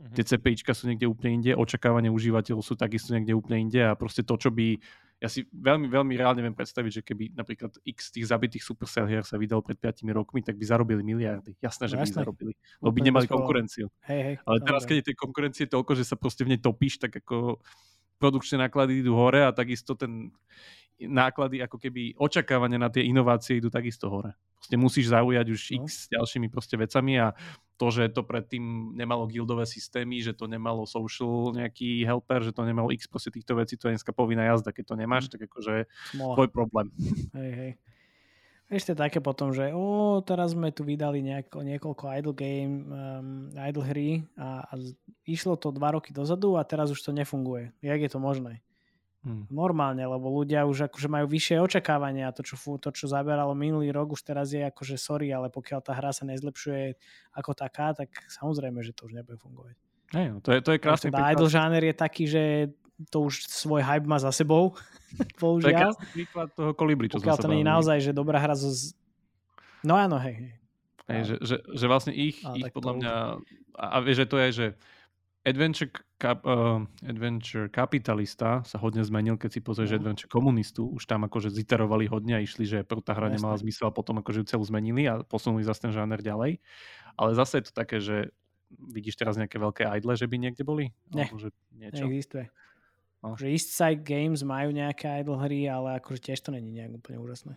Mm. Tie CPIčka sú niekde úplne inde, očakávania užívateľov sú takisto niekde úplne inde a proste to, čo by ja si veľmi, veľmi reálne viem predstaviť, že keby napríklad x tých zabitých Supercell hier sa vydal pred 5 rokmi, tak by zarobili miliardy. Jasné, že no, by jasné. zarobili. Lebo by nemali konkurenciu. Hej, hej, Ale teraz, keď je tej konkurencie toľko, že sa proste v nej topíš, tak ako produkčné náklady idú hore a takisto ten náklady, ako keby očakávania na tie inovácie idú takisto hore. Proste musíš zaujať už no. x ďalšími proste vecami a to, že to predtým nemalo guildové systémy, že to nemalo social nejaký helper, že to nemalo x proste týchto vecí, to je dneska povinná jazda. Keď to nemáš, mm. tak akože tvoj problém. Hej, hej. Ešte také potom, že o, teraz sme tu vydali nejako, niekoľko idle game, um, idle hry a, a išlo to dva roky dozadu a teraz už to nefunguje. Jak je to možné? Hmm. Normálne, lebo ľudia už akože majú vyššie očakávania. To čo, to, čo zaberalo minulý rok, už teraz je akože sorry, ale pokiaľ tá hra sa nezlepšuje ako taká, tak samozrejme, že to už nebude fungovať. Hey, no, to je, to je krásny príklad. Idle žáner je taký, že to už svoj hype má za sebou. (laughs) Bohužiaľ. To je príklad toho kolibri, čo Pokiaľ to nie je naozaj, že dobrá hra zo... No áno, hej. hej. hej že, že, že, vlastne ich, a, ich podľa mňa... A, a vieš, že to je, že Adventure, Cap, uh, Adventure Kapitalista sa hodne zmenil, keď si pozrieš no. Adventure Komunistu, už tam akože ziterovali hodne a išli, že prvá hra nemala zmysel a potom akože ju celú zmenili a posunuli zase ten žáner ďalej. Ale zase je to také, že vidíš teraz nejaké veľké idle, že by niekde boli? Nie, Alebo, že niečo? neexistuje. No. Že East Side Games majú nejaké idle hry, ale akože tiež to není nejak úplne úžasné.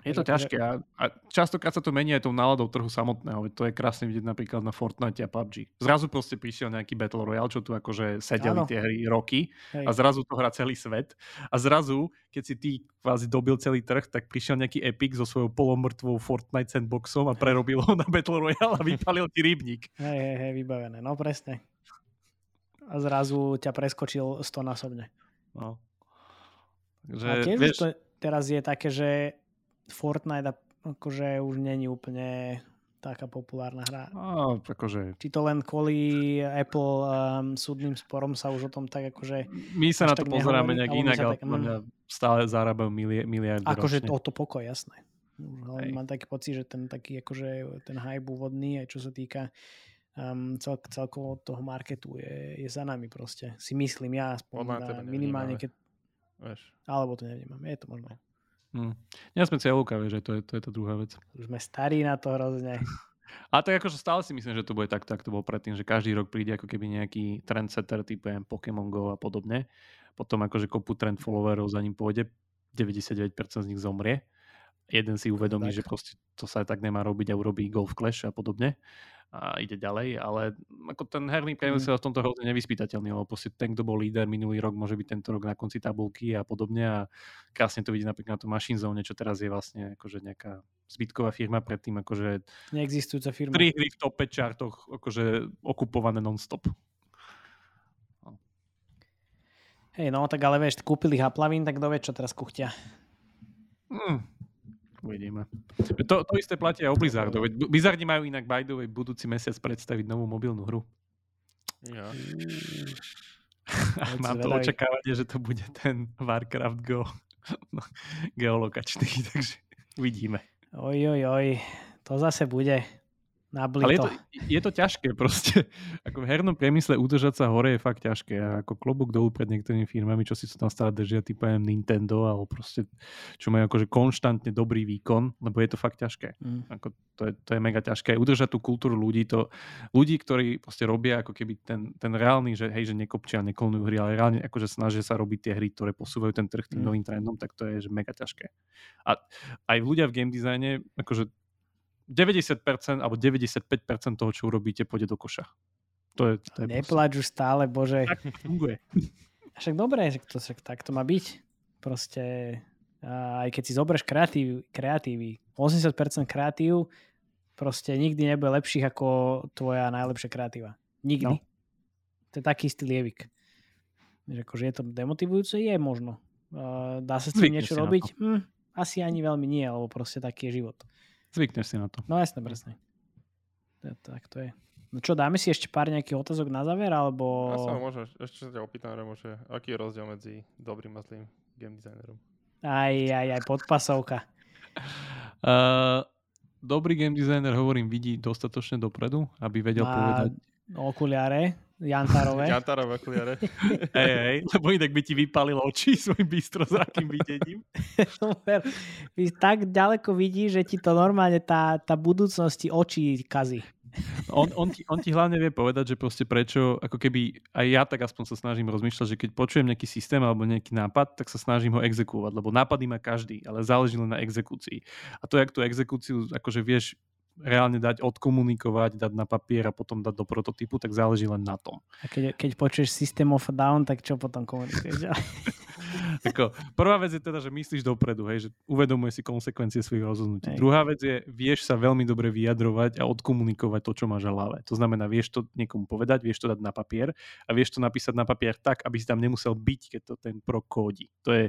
Je to ťažké a, a častokrát sa to mení aj tou náladou trhu samotného. To je krásne vidieť napríklad na Fortnite a PUBG. Zrazu proste prišiel nejaký Battle Royale, čo tu akože sedeli ano. tie hry roky Hej. a zrazu to hrá celý svet. A zrazu, keď si ty kvázi dobil celý trh, tak prišiel nejaký Epic so svojou polomrtvou Fortnite sandboxom a prerobil ho na Battle Royale a vypalil ti rybník. Hej, hej, hej, vybavené. No presne a zrazu ťa preskočil stonásobne. No. Takže, a tiež vieš... to teraz je také, že Fortnite akože už není úplne taká populárna hra. No, akože... Či to len kvôli Apple um, súdnym sporom sa už o tom tak akože... My sa na to pozeráme nejak inak, ale tak, mňa stále zarábajú mili, miliardy Akože o to pokoj, jasné. Mám taký pocit, že ten taký akože ten hype úvodný, aj čo sa týka um, cel, celkovo toho marketu je, je za nami proste. Si myslím ja aspoň na, minimálne keď... Veš. Alebo to nevnímam. Je to možné. Hmm. Ja sme cieľovka, vieš, že to je, to je tá druhá vec. Už sme starí na to hrozne. (laughs) A tak akože stále si myslím, že to bude tak, tak to bolo predtým, že každý rok príde ako keby nejaký trendsetter typu Pokémon Go a podobne. Potom akože kopu trend followerov za ním pôjde, 99% z nich zomrie. Jeden si uvedomí, že proste to sa aj tak nemá robiť a urobí Golf Clash a podobne a ide ďalej, ale ako ten herný priemysel mm. v tomto hrozne nevyspytateľný, lebo proste ten, kto bol líder minulý rok, môže byť tento rok na konci tabulky a podobne a krásne to vidí napríklad na tom Machine Zone, čo teraz je vlastne akože nejaká zbytková firma predtým, akože neexistujúca firma. Tri hry v top 5 čartoch akože okupované non-stop. No. Hej, no tak ale vieš, kúpili Haplavín, tak kto vie, čo teraz kuchtia. Hmm, Uvidíme. To, to isté platí aj o Blizzardu. Blizzardi majú inak by the way budúci mesiac predstaviť novú mobilnú hru. Ja. (laughs) Mám to očakávanie, že to bude ten Warcraft Go (laughs) geolokačný, (laughs) takže uvidíme. Oj, oj, oj, to zase bude. Nablito. Ale je to, je to ťažké proste. (laughs) Ako v hernom priemysle udržať sa hore je fakt ťažké. A ako klobúk dolu pred niektorými firmami, čo si to tam stále držia, typu Nintendo, alebo proste, čo majú akože konštantne dobrý výkon, lebo je to fakt ťažké. Mm. Ako to, je, to je mega ťažké. Udržať tú kultúru ľudí, to, ľudí, ktorí proste robia ako keby ten, ten reálny, že hej, že nekopčia, neklonujú hry, ale reálne akože snažia sa robiť tie hry, ktoré posúvajú ten trh tým mm. novým trendom, tak to je že mega ťažké. A aj ľudia v game designe, akože 90% alebo 95% toho, čo urobíte, pôjde do koša. To je, to je Neplač už stále, bože. Tak funguje. (laughs) Však dobre, že to, však tak to má byť. Proste aj keď si zoberieš kreatív, kreatívy, 80% kreatív proste nikdy nebude lepších ako tvoja najlepšia kreatíva. Nikdy. No. To je taký istý lievik. Že akože je to demotivujúce? Je možno. dá sa s tým niečo robiť? Hm, asi ani veľmi nie, lebo proste taký je život. Zvykneš si na to. No jasne, presne. Tak to je. No čo, dáme si ešte pár nejakých otázok na záver, alebo... Ja sa môžem, ešte sa ťa opýtam, že aký je rozdiel medzi dobrým a zlým game designerom? Aj, aj, aj, podpasovka. Uh, (laughs) dobrý game designer, hovorím, vidí dostatočne dopredu, aby vedel Má povedať... okuliare, (laughs) Jantarové. Jantarové okuliare. (laughs) hej, hej, lebo inak by ti vypalil oči (laughs) svojim bystrozrakým videním. Super. tak ďaleko vidí, že ti to normálne tá, tá budúcnosti očí kazí. On, on, ti, on ti hlavne vie povedať, že proste prečo, ako keby aj ja tak aspoň sa snažím rozmýšľať, že keď počujem nejaký systém alebo nejaký nápad, tak sa snažím ho exekúvať, lebo nápady má každý, ale záleží len na exekúcii. A to, jak tú exekúciu akože vieš reálne dať odkomunikovať, dať na papier a potom dať do prototypu, tak záleží len na tom. A keď, keď počuješ System of Down, tak čo potom komunikuješ? (laughs) (laughs) Ako, prvá vec je teda, že myslíš dopredu, hej, že uvedomuje si konsekvencie svojich rozhodnutí. Hej. Druhá vec je, vieš sa veľmi dobre vyjadrovať a odkomunikovať to, čo máš v hlave. To znamená, vieš to niekomu povedať, vieš to dať na papier a vieš to napísať na papier tak, aby si tam nemusel byť, keď to ten pro kódi. To je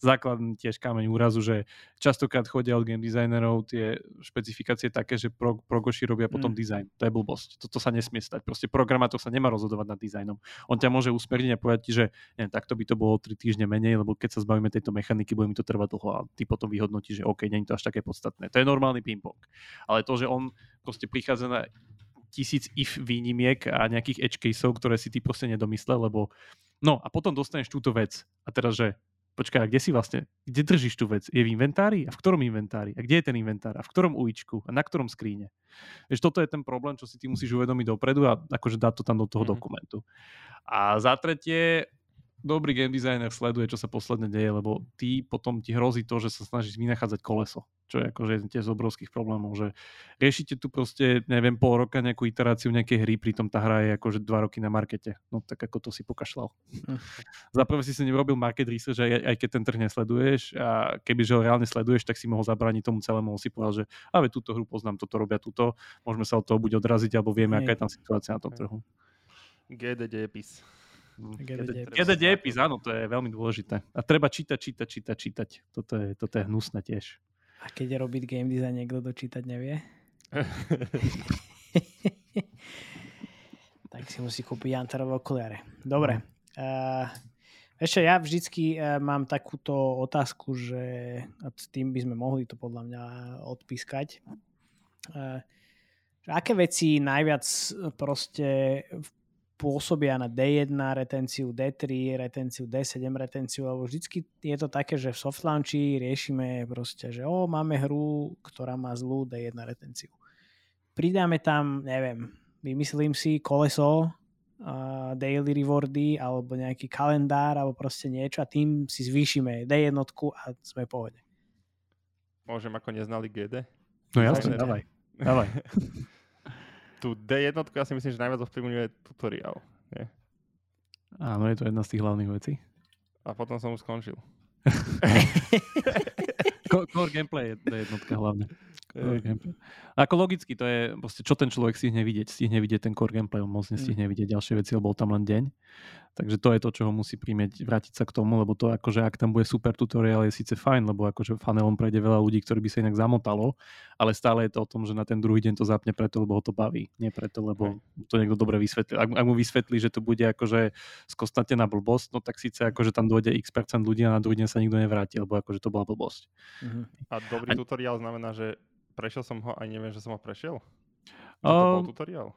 základný tiež kameň úrazu, že častokrát chodia od game designerov tie špecifikácie také, že pro, progoši robia potom mm. dizajn. To je blbosť. Toto sa nesmie stať. Proste programátor sa nemá rozhodovať nad dizajnom. On ťa môže usmerniť a povedať ti, že neviem, takto by to bolo 3 týždne menej, lebo keď sa zbavíme tejto mechaniky, bude mi to trvať dlho a ty potom vyhodnotíš, že OK, nie je to až také podstatné. To je normálny ping-pong. Ale to, že on proste prichádza na tisíc if výnimiek a nejakých edge caseov, ktoré si ty proste nedomyslel, lebo no a potom dostaneš túto vec. A teraz, že počkaj, a kde si vlastne, kde držíš tú vec? Je v inventári? A v ktorom inventári? A kde je ten inventár? A v ktorom uličku? A na ktorom skríne? Vieš, toto je ten problém, čo si ty musíš uvedomiť dopredu a akože dať to tam do toho mm-hmm. dokumentu. A za tretie, dobrý game designer sleduje, čo sa posledne deje, lebo ty potom ti hrozí to, že sa snažíš vynachádzať koleso, čo je akože jeden z obrovských problémov, že riešite tu proste, neviem, pol roka nejakú iteráciu nejakej hry, pritom tá hra je akože dva roky na markete. No tak ako to si pokašľal. Hm. (laughs) Za prvé si si nerobil market research, aj, aj keď ten trh nesleduješ a kebyže ho reálne sleduješ, tak si mohol zabrániť tomu celému, si povedal, že ale túto hru poznám, toto robia túto, môžeme sa od toho buď odraziť, alebo vieme, aká je tam situácia na tom trhu. GD dejepis. GD dejepis, áno, to je veľmi dôležité. A treba čítať, čítať, čítať, čítať. Toto je, toto je hnusné tiež. A keď robiť game design, niekto to čítať nevie? (laughs) tak si musí kúpiť Jantarové okuliare. Dobre. Uh, ešte ja vždycky uh, mám takúto otázku, že a s tým by sme mohli to podľa mňa odpískať. Uh, aké veci najviac proste pôsobia na D1 retenciu, D3 retenciu, D7 retenciu, lebo vždycky je to také, že v soft launchi riešime proste, že o, máme hru, ktorá má zlú D1 retenciu. Pridáme tam, neviem, vymyslím si koleso, uh, daily rewardy alebo nejaký kalendár alebo proste niečo a tým si zvýšime D1 a sme v pohode. Môžem ako neznali GD? No jasne, dávaj. dávaj. (laughs) Tu D1 ja si myslím, že najviac ovplyvňuje tutoriál. Nie? Áno, je to jedna z tých hlavných vecí. A potom som už skončil. (laughs) Core gameplay je, to jednotka hlavne. Ako logicky, to je proste, čo ten človek stihne vidieť. Stihne vidieť ten core gameplay, on moc nestihne mm. vidieť ďalšie veci, lebo bol tam len deň. Takže to je to, čo ho musí príjmeť, vrátiť sa k tomu, lebo to akože ak tam bude super tutoriál je síce fajn, lebo akože funnelom prejde veľa ľudí, ktorí by sa inak zamotalo, ale stále je to o tom, že na ten druhý deň to zapne preto, lebo ho to baví. Nie preto, lebo to niekto dobre vysvetlí. Ak, ak mu vysvetlí, že to bude akože na blbosť, no tak síce akože tam dojde x percent ľudí a na druhý deň sa nikto nevráti, lebo akože to bola blbosť. Uh-huh. A dobrý a... tutoriál znamená, že prešiel som ho a neviem, že som ho prešiel? Že to bol tutoriál?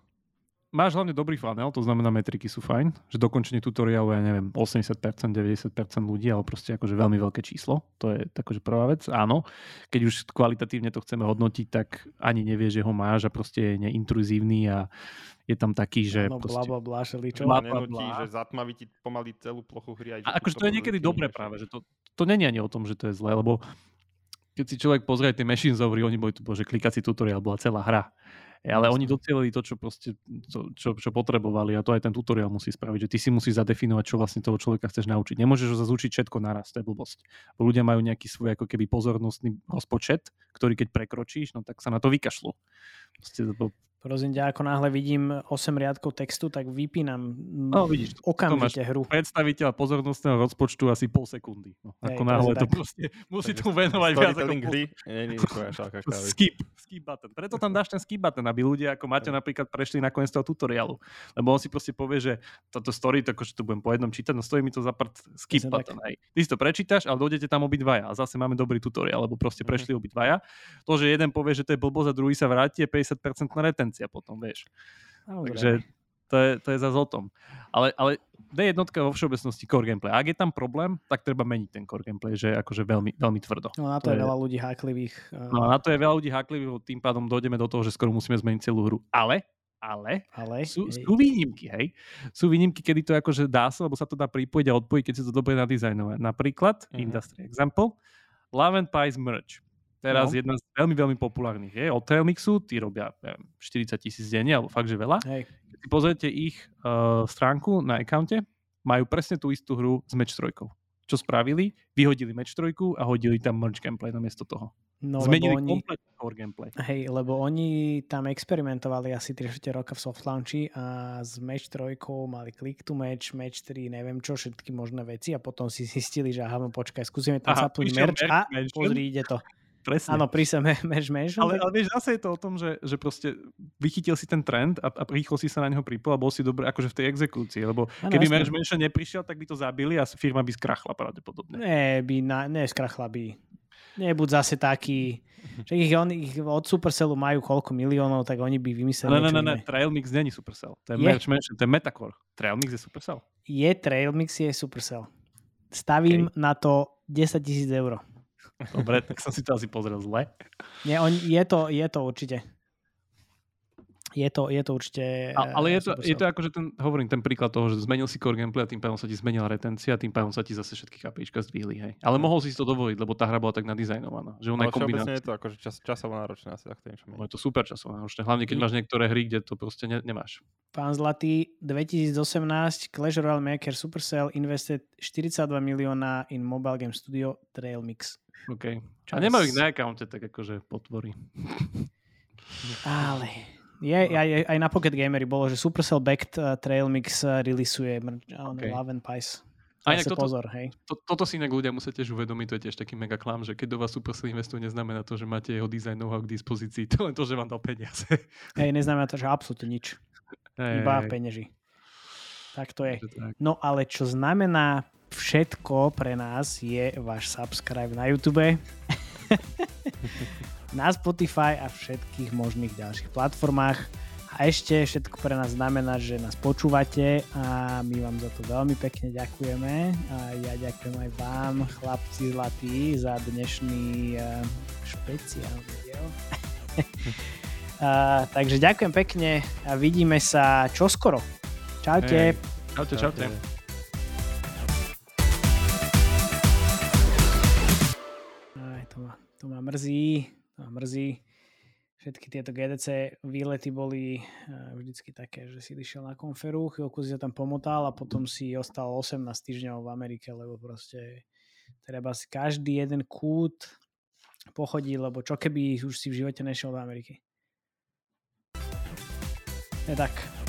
Máš hlavne dobrý funnel, to znamená metriky sú fajn, že dokončenie tutoriálu, ja neviem, 80%, 90% ľudí, ale proste akože veľmi veľké číslo. To je akože prvá vec. Áno, keď už kvalitatívne to chceme hodnotiť, tak ani nevie, že ho máš a proste je neintruzívny a je tam taký, že... No, proste, bla, bla, bla, čo? Bla, bla, bla. že zatmaví ti pomaly celú plochu hry. Aj, a akože to je niekedy dobré práve, že to, to není ani o tom, že to je zlé, lebo keď si človek pozrie tie Machines Over, oni boli tu, že klikací tutoriál bola celá hra. Ale oni docielili to, čo, proste, to, čo, čo potrebovali a to aj ten tutoriál musí spraviť, že ty si musíš zadefinovať, čo vlastne toho človeka chceš naučiť. Nemôžeš ho zazúčiť všetko naraz, to je blbosť. Bo ľudia majú nejaký svoj ako keby pozornostný rozpočet, ktorý keď prekročíš, no tak sa na to vykašľú. Proste, Prosím ťa, ako náhle vidím 8 riadkov textu, tak vypínam no, vidíš, okamžite hru. Predstaviteľ pozornostného rozpočtu asi pol sekundy. No, Hej, ako náhle to tak. proste (laughs) musí tomu venovať viac ako hry. (laughs) skip, skip button. Preto tam dáš ten skip button, aby ľudia ako Maťo napríklad prešli nakoniec toho tutoriálu. Lebo on si proste povie, že toto story, to akože to budem po jednom čítať, no stojí mi to za prd skip button. Hej. Ty si to prečítaš, ale dojdete tam obidvaja a zase máme dobrý tutoriál, lebo proste mhm. prešli obidvaja. To, že jeden povie, že to je blbosť a druhý sa vráti, je 50% na retenci licencia potom, vieš. Dobre. Takže to je, to je zase o tom. Ale, ale D1 vo všeobecnosti core gameplay. Ak je tam problém, tak treba meniť ten core gameplay, že akože veľmi, veľmi tvrdo. No na to, to je, je veľa ľudí háklivých. No na to je veľa ľudí háklivých, tým pádom dojdeme do toho, že skoro musíme zmeniť celú hru. Ale ale, ale sú, sú výnimky, hej. Sú výnimky, kedy to akože dá sa, lebo sa to dá pripojiť a odpojiť, keď si to dobre nadizajnovať. Napríklad, uh-huh. industry example, Love and Pies merch. Teraz no. jedna z veľmi, veľmi populárnych je od Trailmixu, tí robia neviem, 40 tisíc denne, alebo fakt, že veľa. Hej. Keď si pozriete ich uh, stránku na accounte, majú presne tú istú hru s Match 3. Čo spravili? Vyhodili Match 3 a hodili tam merge gameplay namiesto toho. No, Zmenili oni, kompletne core gameplay. Hej, lebo oni tam experimentovali asi 3 roka v soft launchi a s Match 3 mali click to match, Match 3, neviem čo, všetky možné veci a potom si zistili, že aha, no počkaj, skúsime tam zapnúť merch a pozri, ide to. Presne. Áno, prísem (laughs) mež, mež. Ale, ale vieš, zase je to o tom, že, že proste vychytil si ten trend a, a rýchlo si sa na neho pripol a bol si dobrý akože v tej exekúcii, lebo ano, keby mež menšie neprišiel, tak by to zabili a firma by skrachla pravdepodobne. Ne, by na, ne skrachla by. Nebuď zase taký, (laughs) že ich, on, ich od Supercellu majú koľko miliónov, tak oni by vymysleli Ne, ne, ne, Trailmix není Supercell. To je, je. Merch Mansion, to je Metacore. Trailmix je Supercell. Je, Trailmix je Supercell. Stavím okay. na to 10 tisíc eur. Dobre, tak som si to asi pozrel zle. Nie, on, je, to, je to určite. Je to, je to určite... A, ale je to, je to akože ten, hovorím, ten príklad toho, že zmenil si core gameplay a tým pádom sa ti zmenila retencia a tým pádom sa ti zase všetky KPIčka zdvihli, hej. Ale mohol si to dovoliť, lebo tá hra bola tak nadizajnovaná, že ona ale je kombinácia. je to akože čas, časovo náročné asi niečo. Je to super časovo náročné, hlavne keď máš niektoré hry, kde to proste ne, nemáš. Pán Zlatý, 2018 Clash Royale Maker Supercell invested 42 milióna in mobile game studio Trail Mix. OK. Čas. A nemajú ich na accounte, tak akože potvorí. Ale je, aj, aj na Pocket Gamery bolo, že Supercell Backed uh, Trail Mix uh, releaseuje okay. Love and Pies. A inak toto, pozor, hej. To, toto si inak ľudia musia tiež uvedomiť, to je tiež taký mega klam, že keď do vás Supercell investuje, neznamená to, že máte jeho design know k dispozícii, (laughs) to len to, že vám dal peniaze. Hej, neznamená to, že absolútne nič. Hey, Iba hey. penieži. Tak to je. No ale čo znamená všetko pre nás je váš subscribe na YouTube, (laughs) na Spotify a všetkých možných ďalších platformách. A ešte všetko pre nás znamená, že nás počúvate a my vám za to veľmi pekne ďakujeme. A ja ďakujem aj vám, chlapci zlatí, za dnešný uh, špeciálny diel. (laughs) uh, takže ďakujem pekne a vidíme sa čoskoro. Čaute. Hey. Čaute, čaute. čaute. To ma mrzí, to ma mrzí. všetky tieto GDC výlety boli uh, vždycky také, že si išiel na konferu, chvíľku si tam pomotal a potom si ostal 18 týždňov v Amerike, lebo proste treba si každý jeden kút pochodiť, lebo čo keby už si v živote nešiel do Ameriky. Je tak.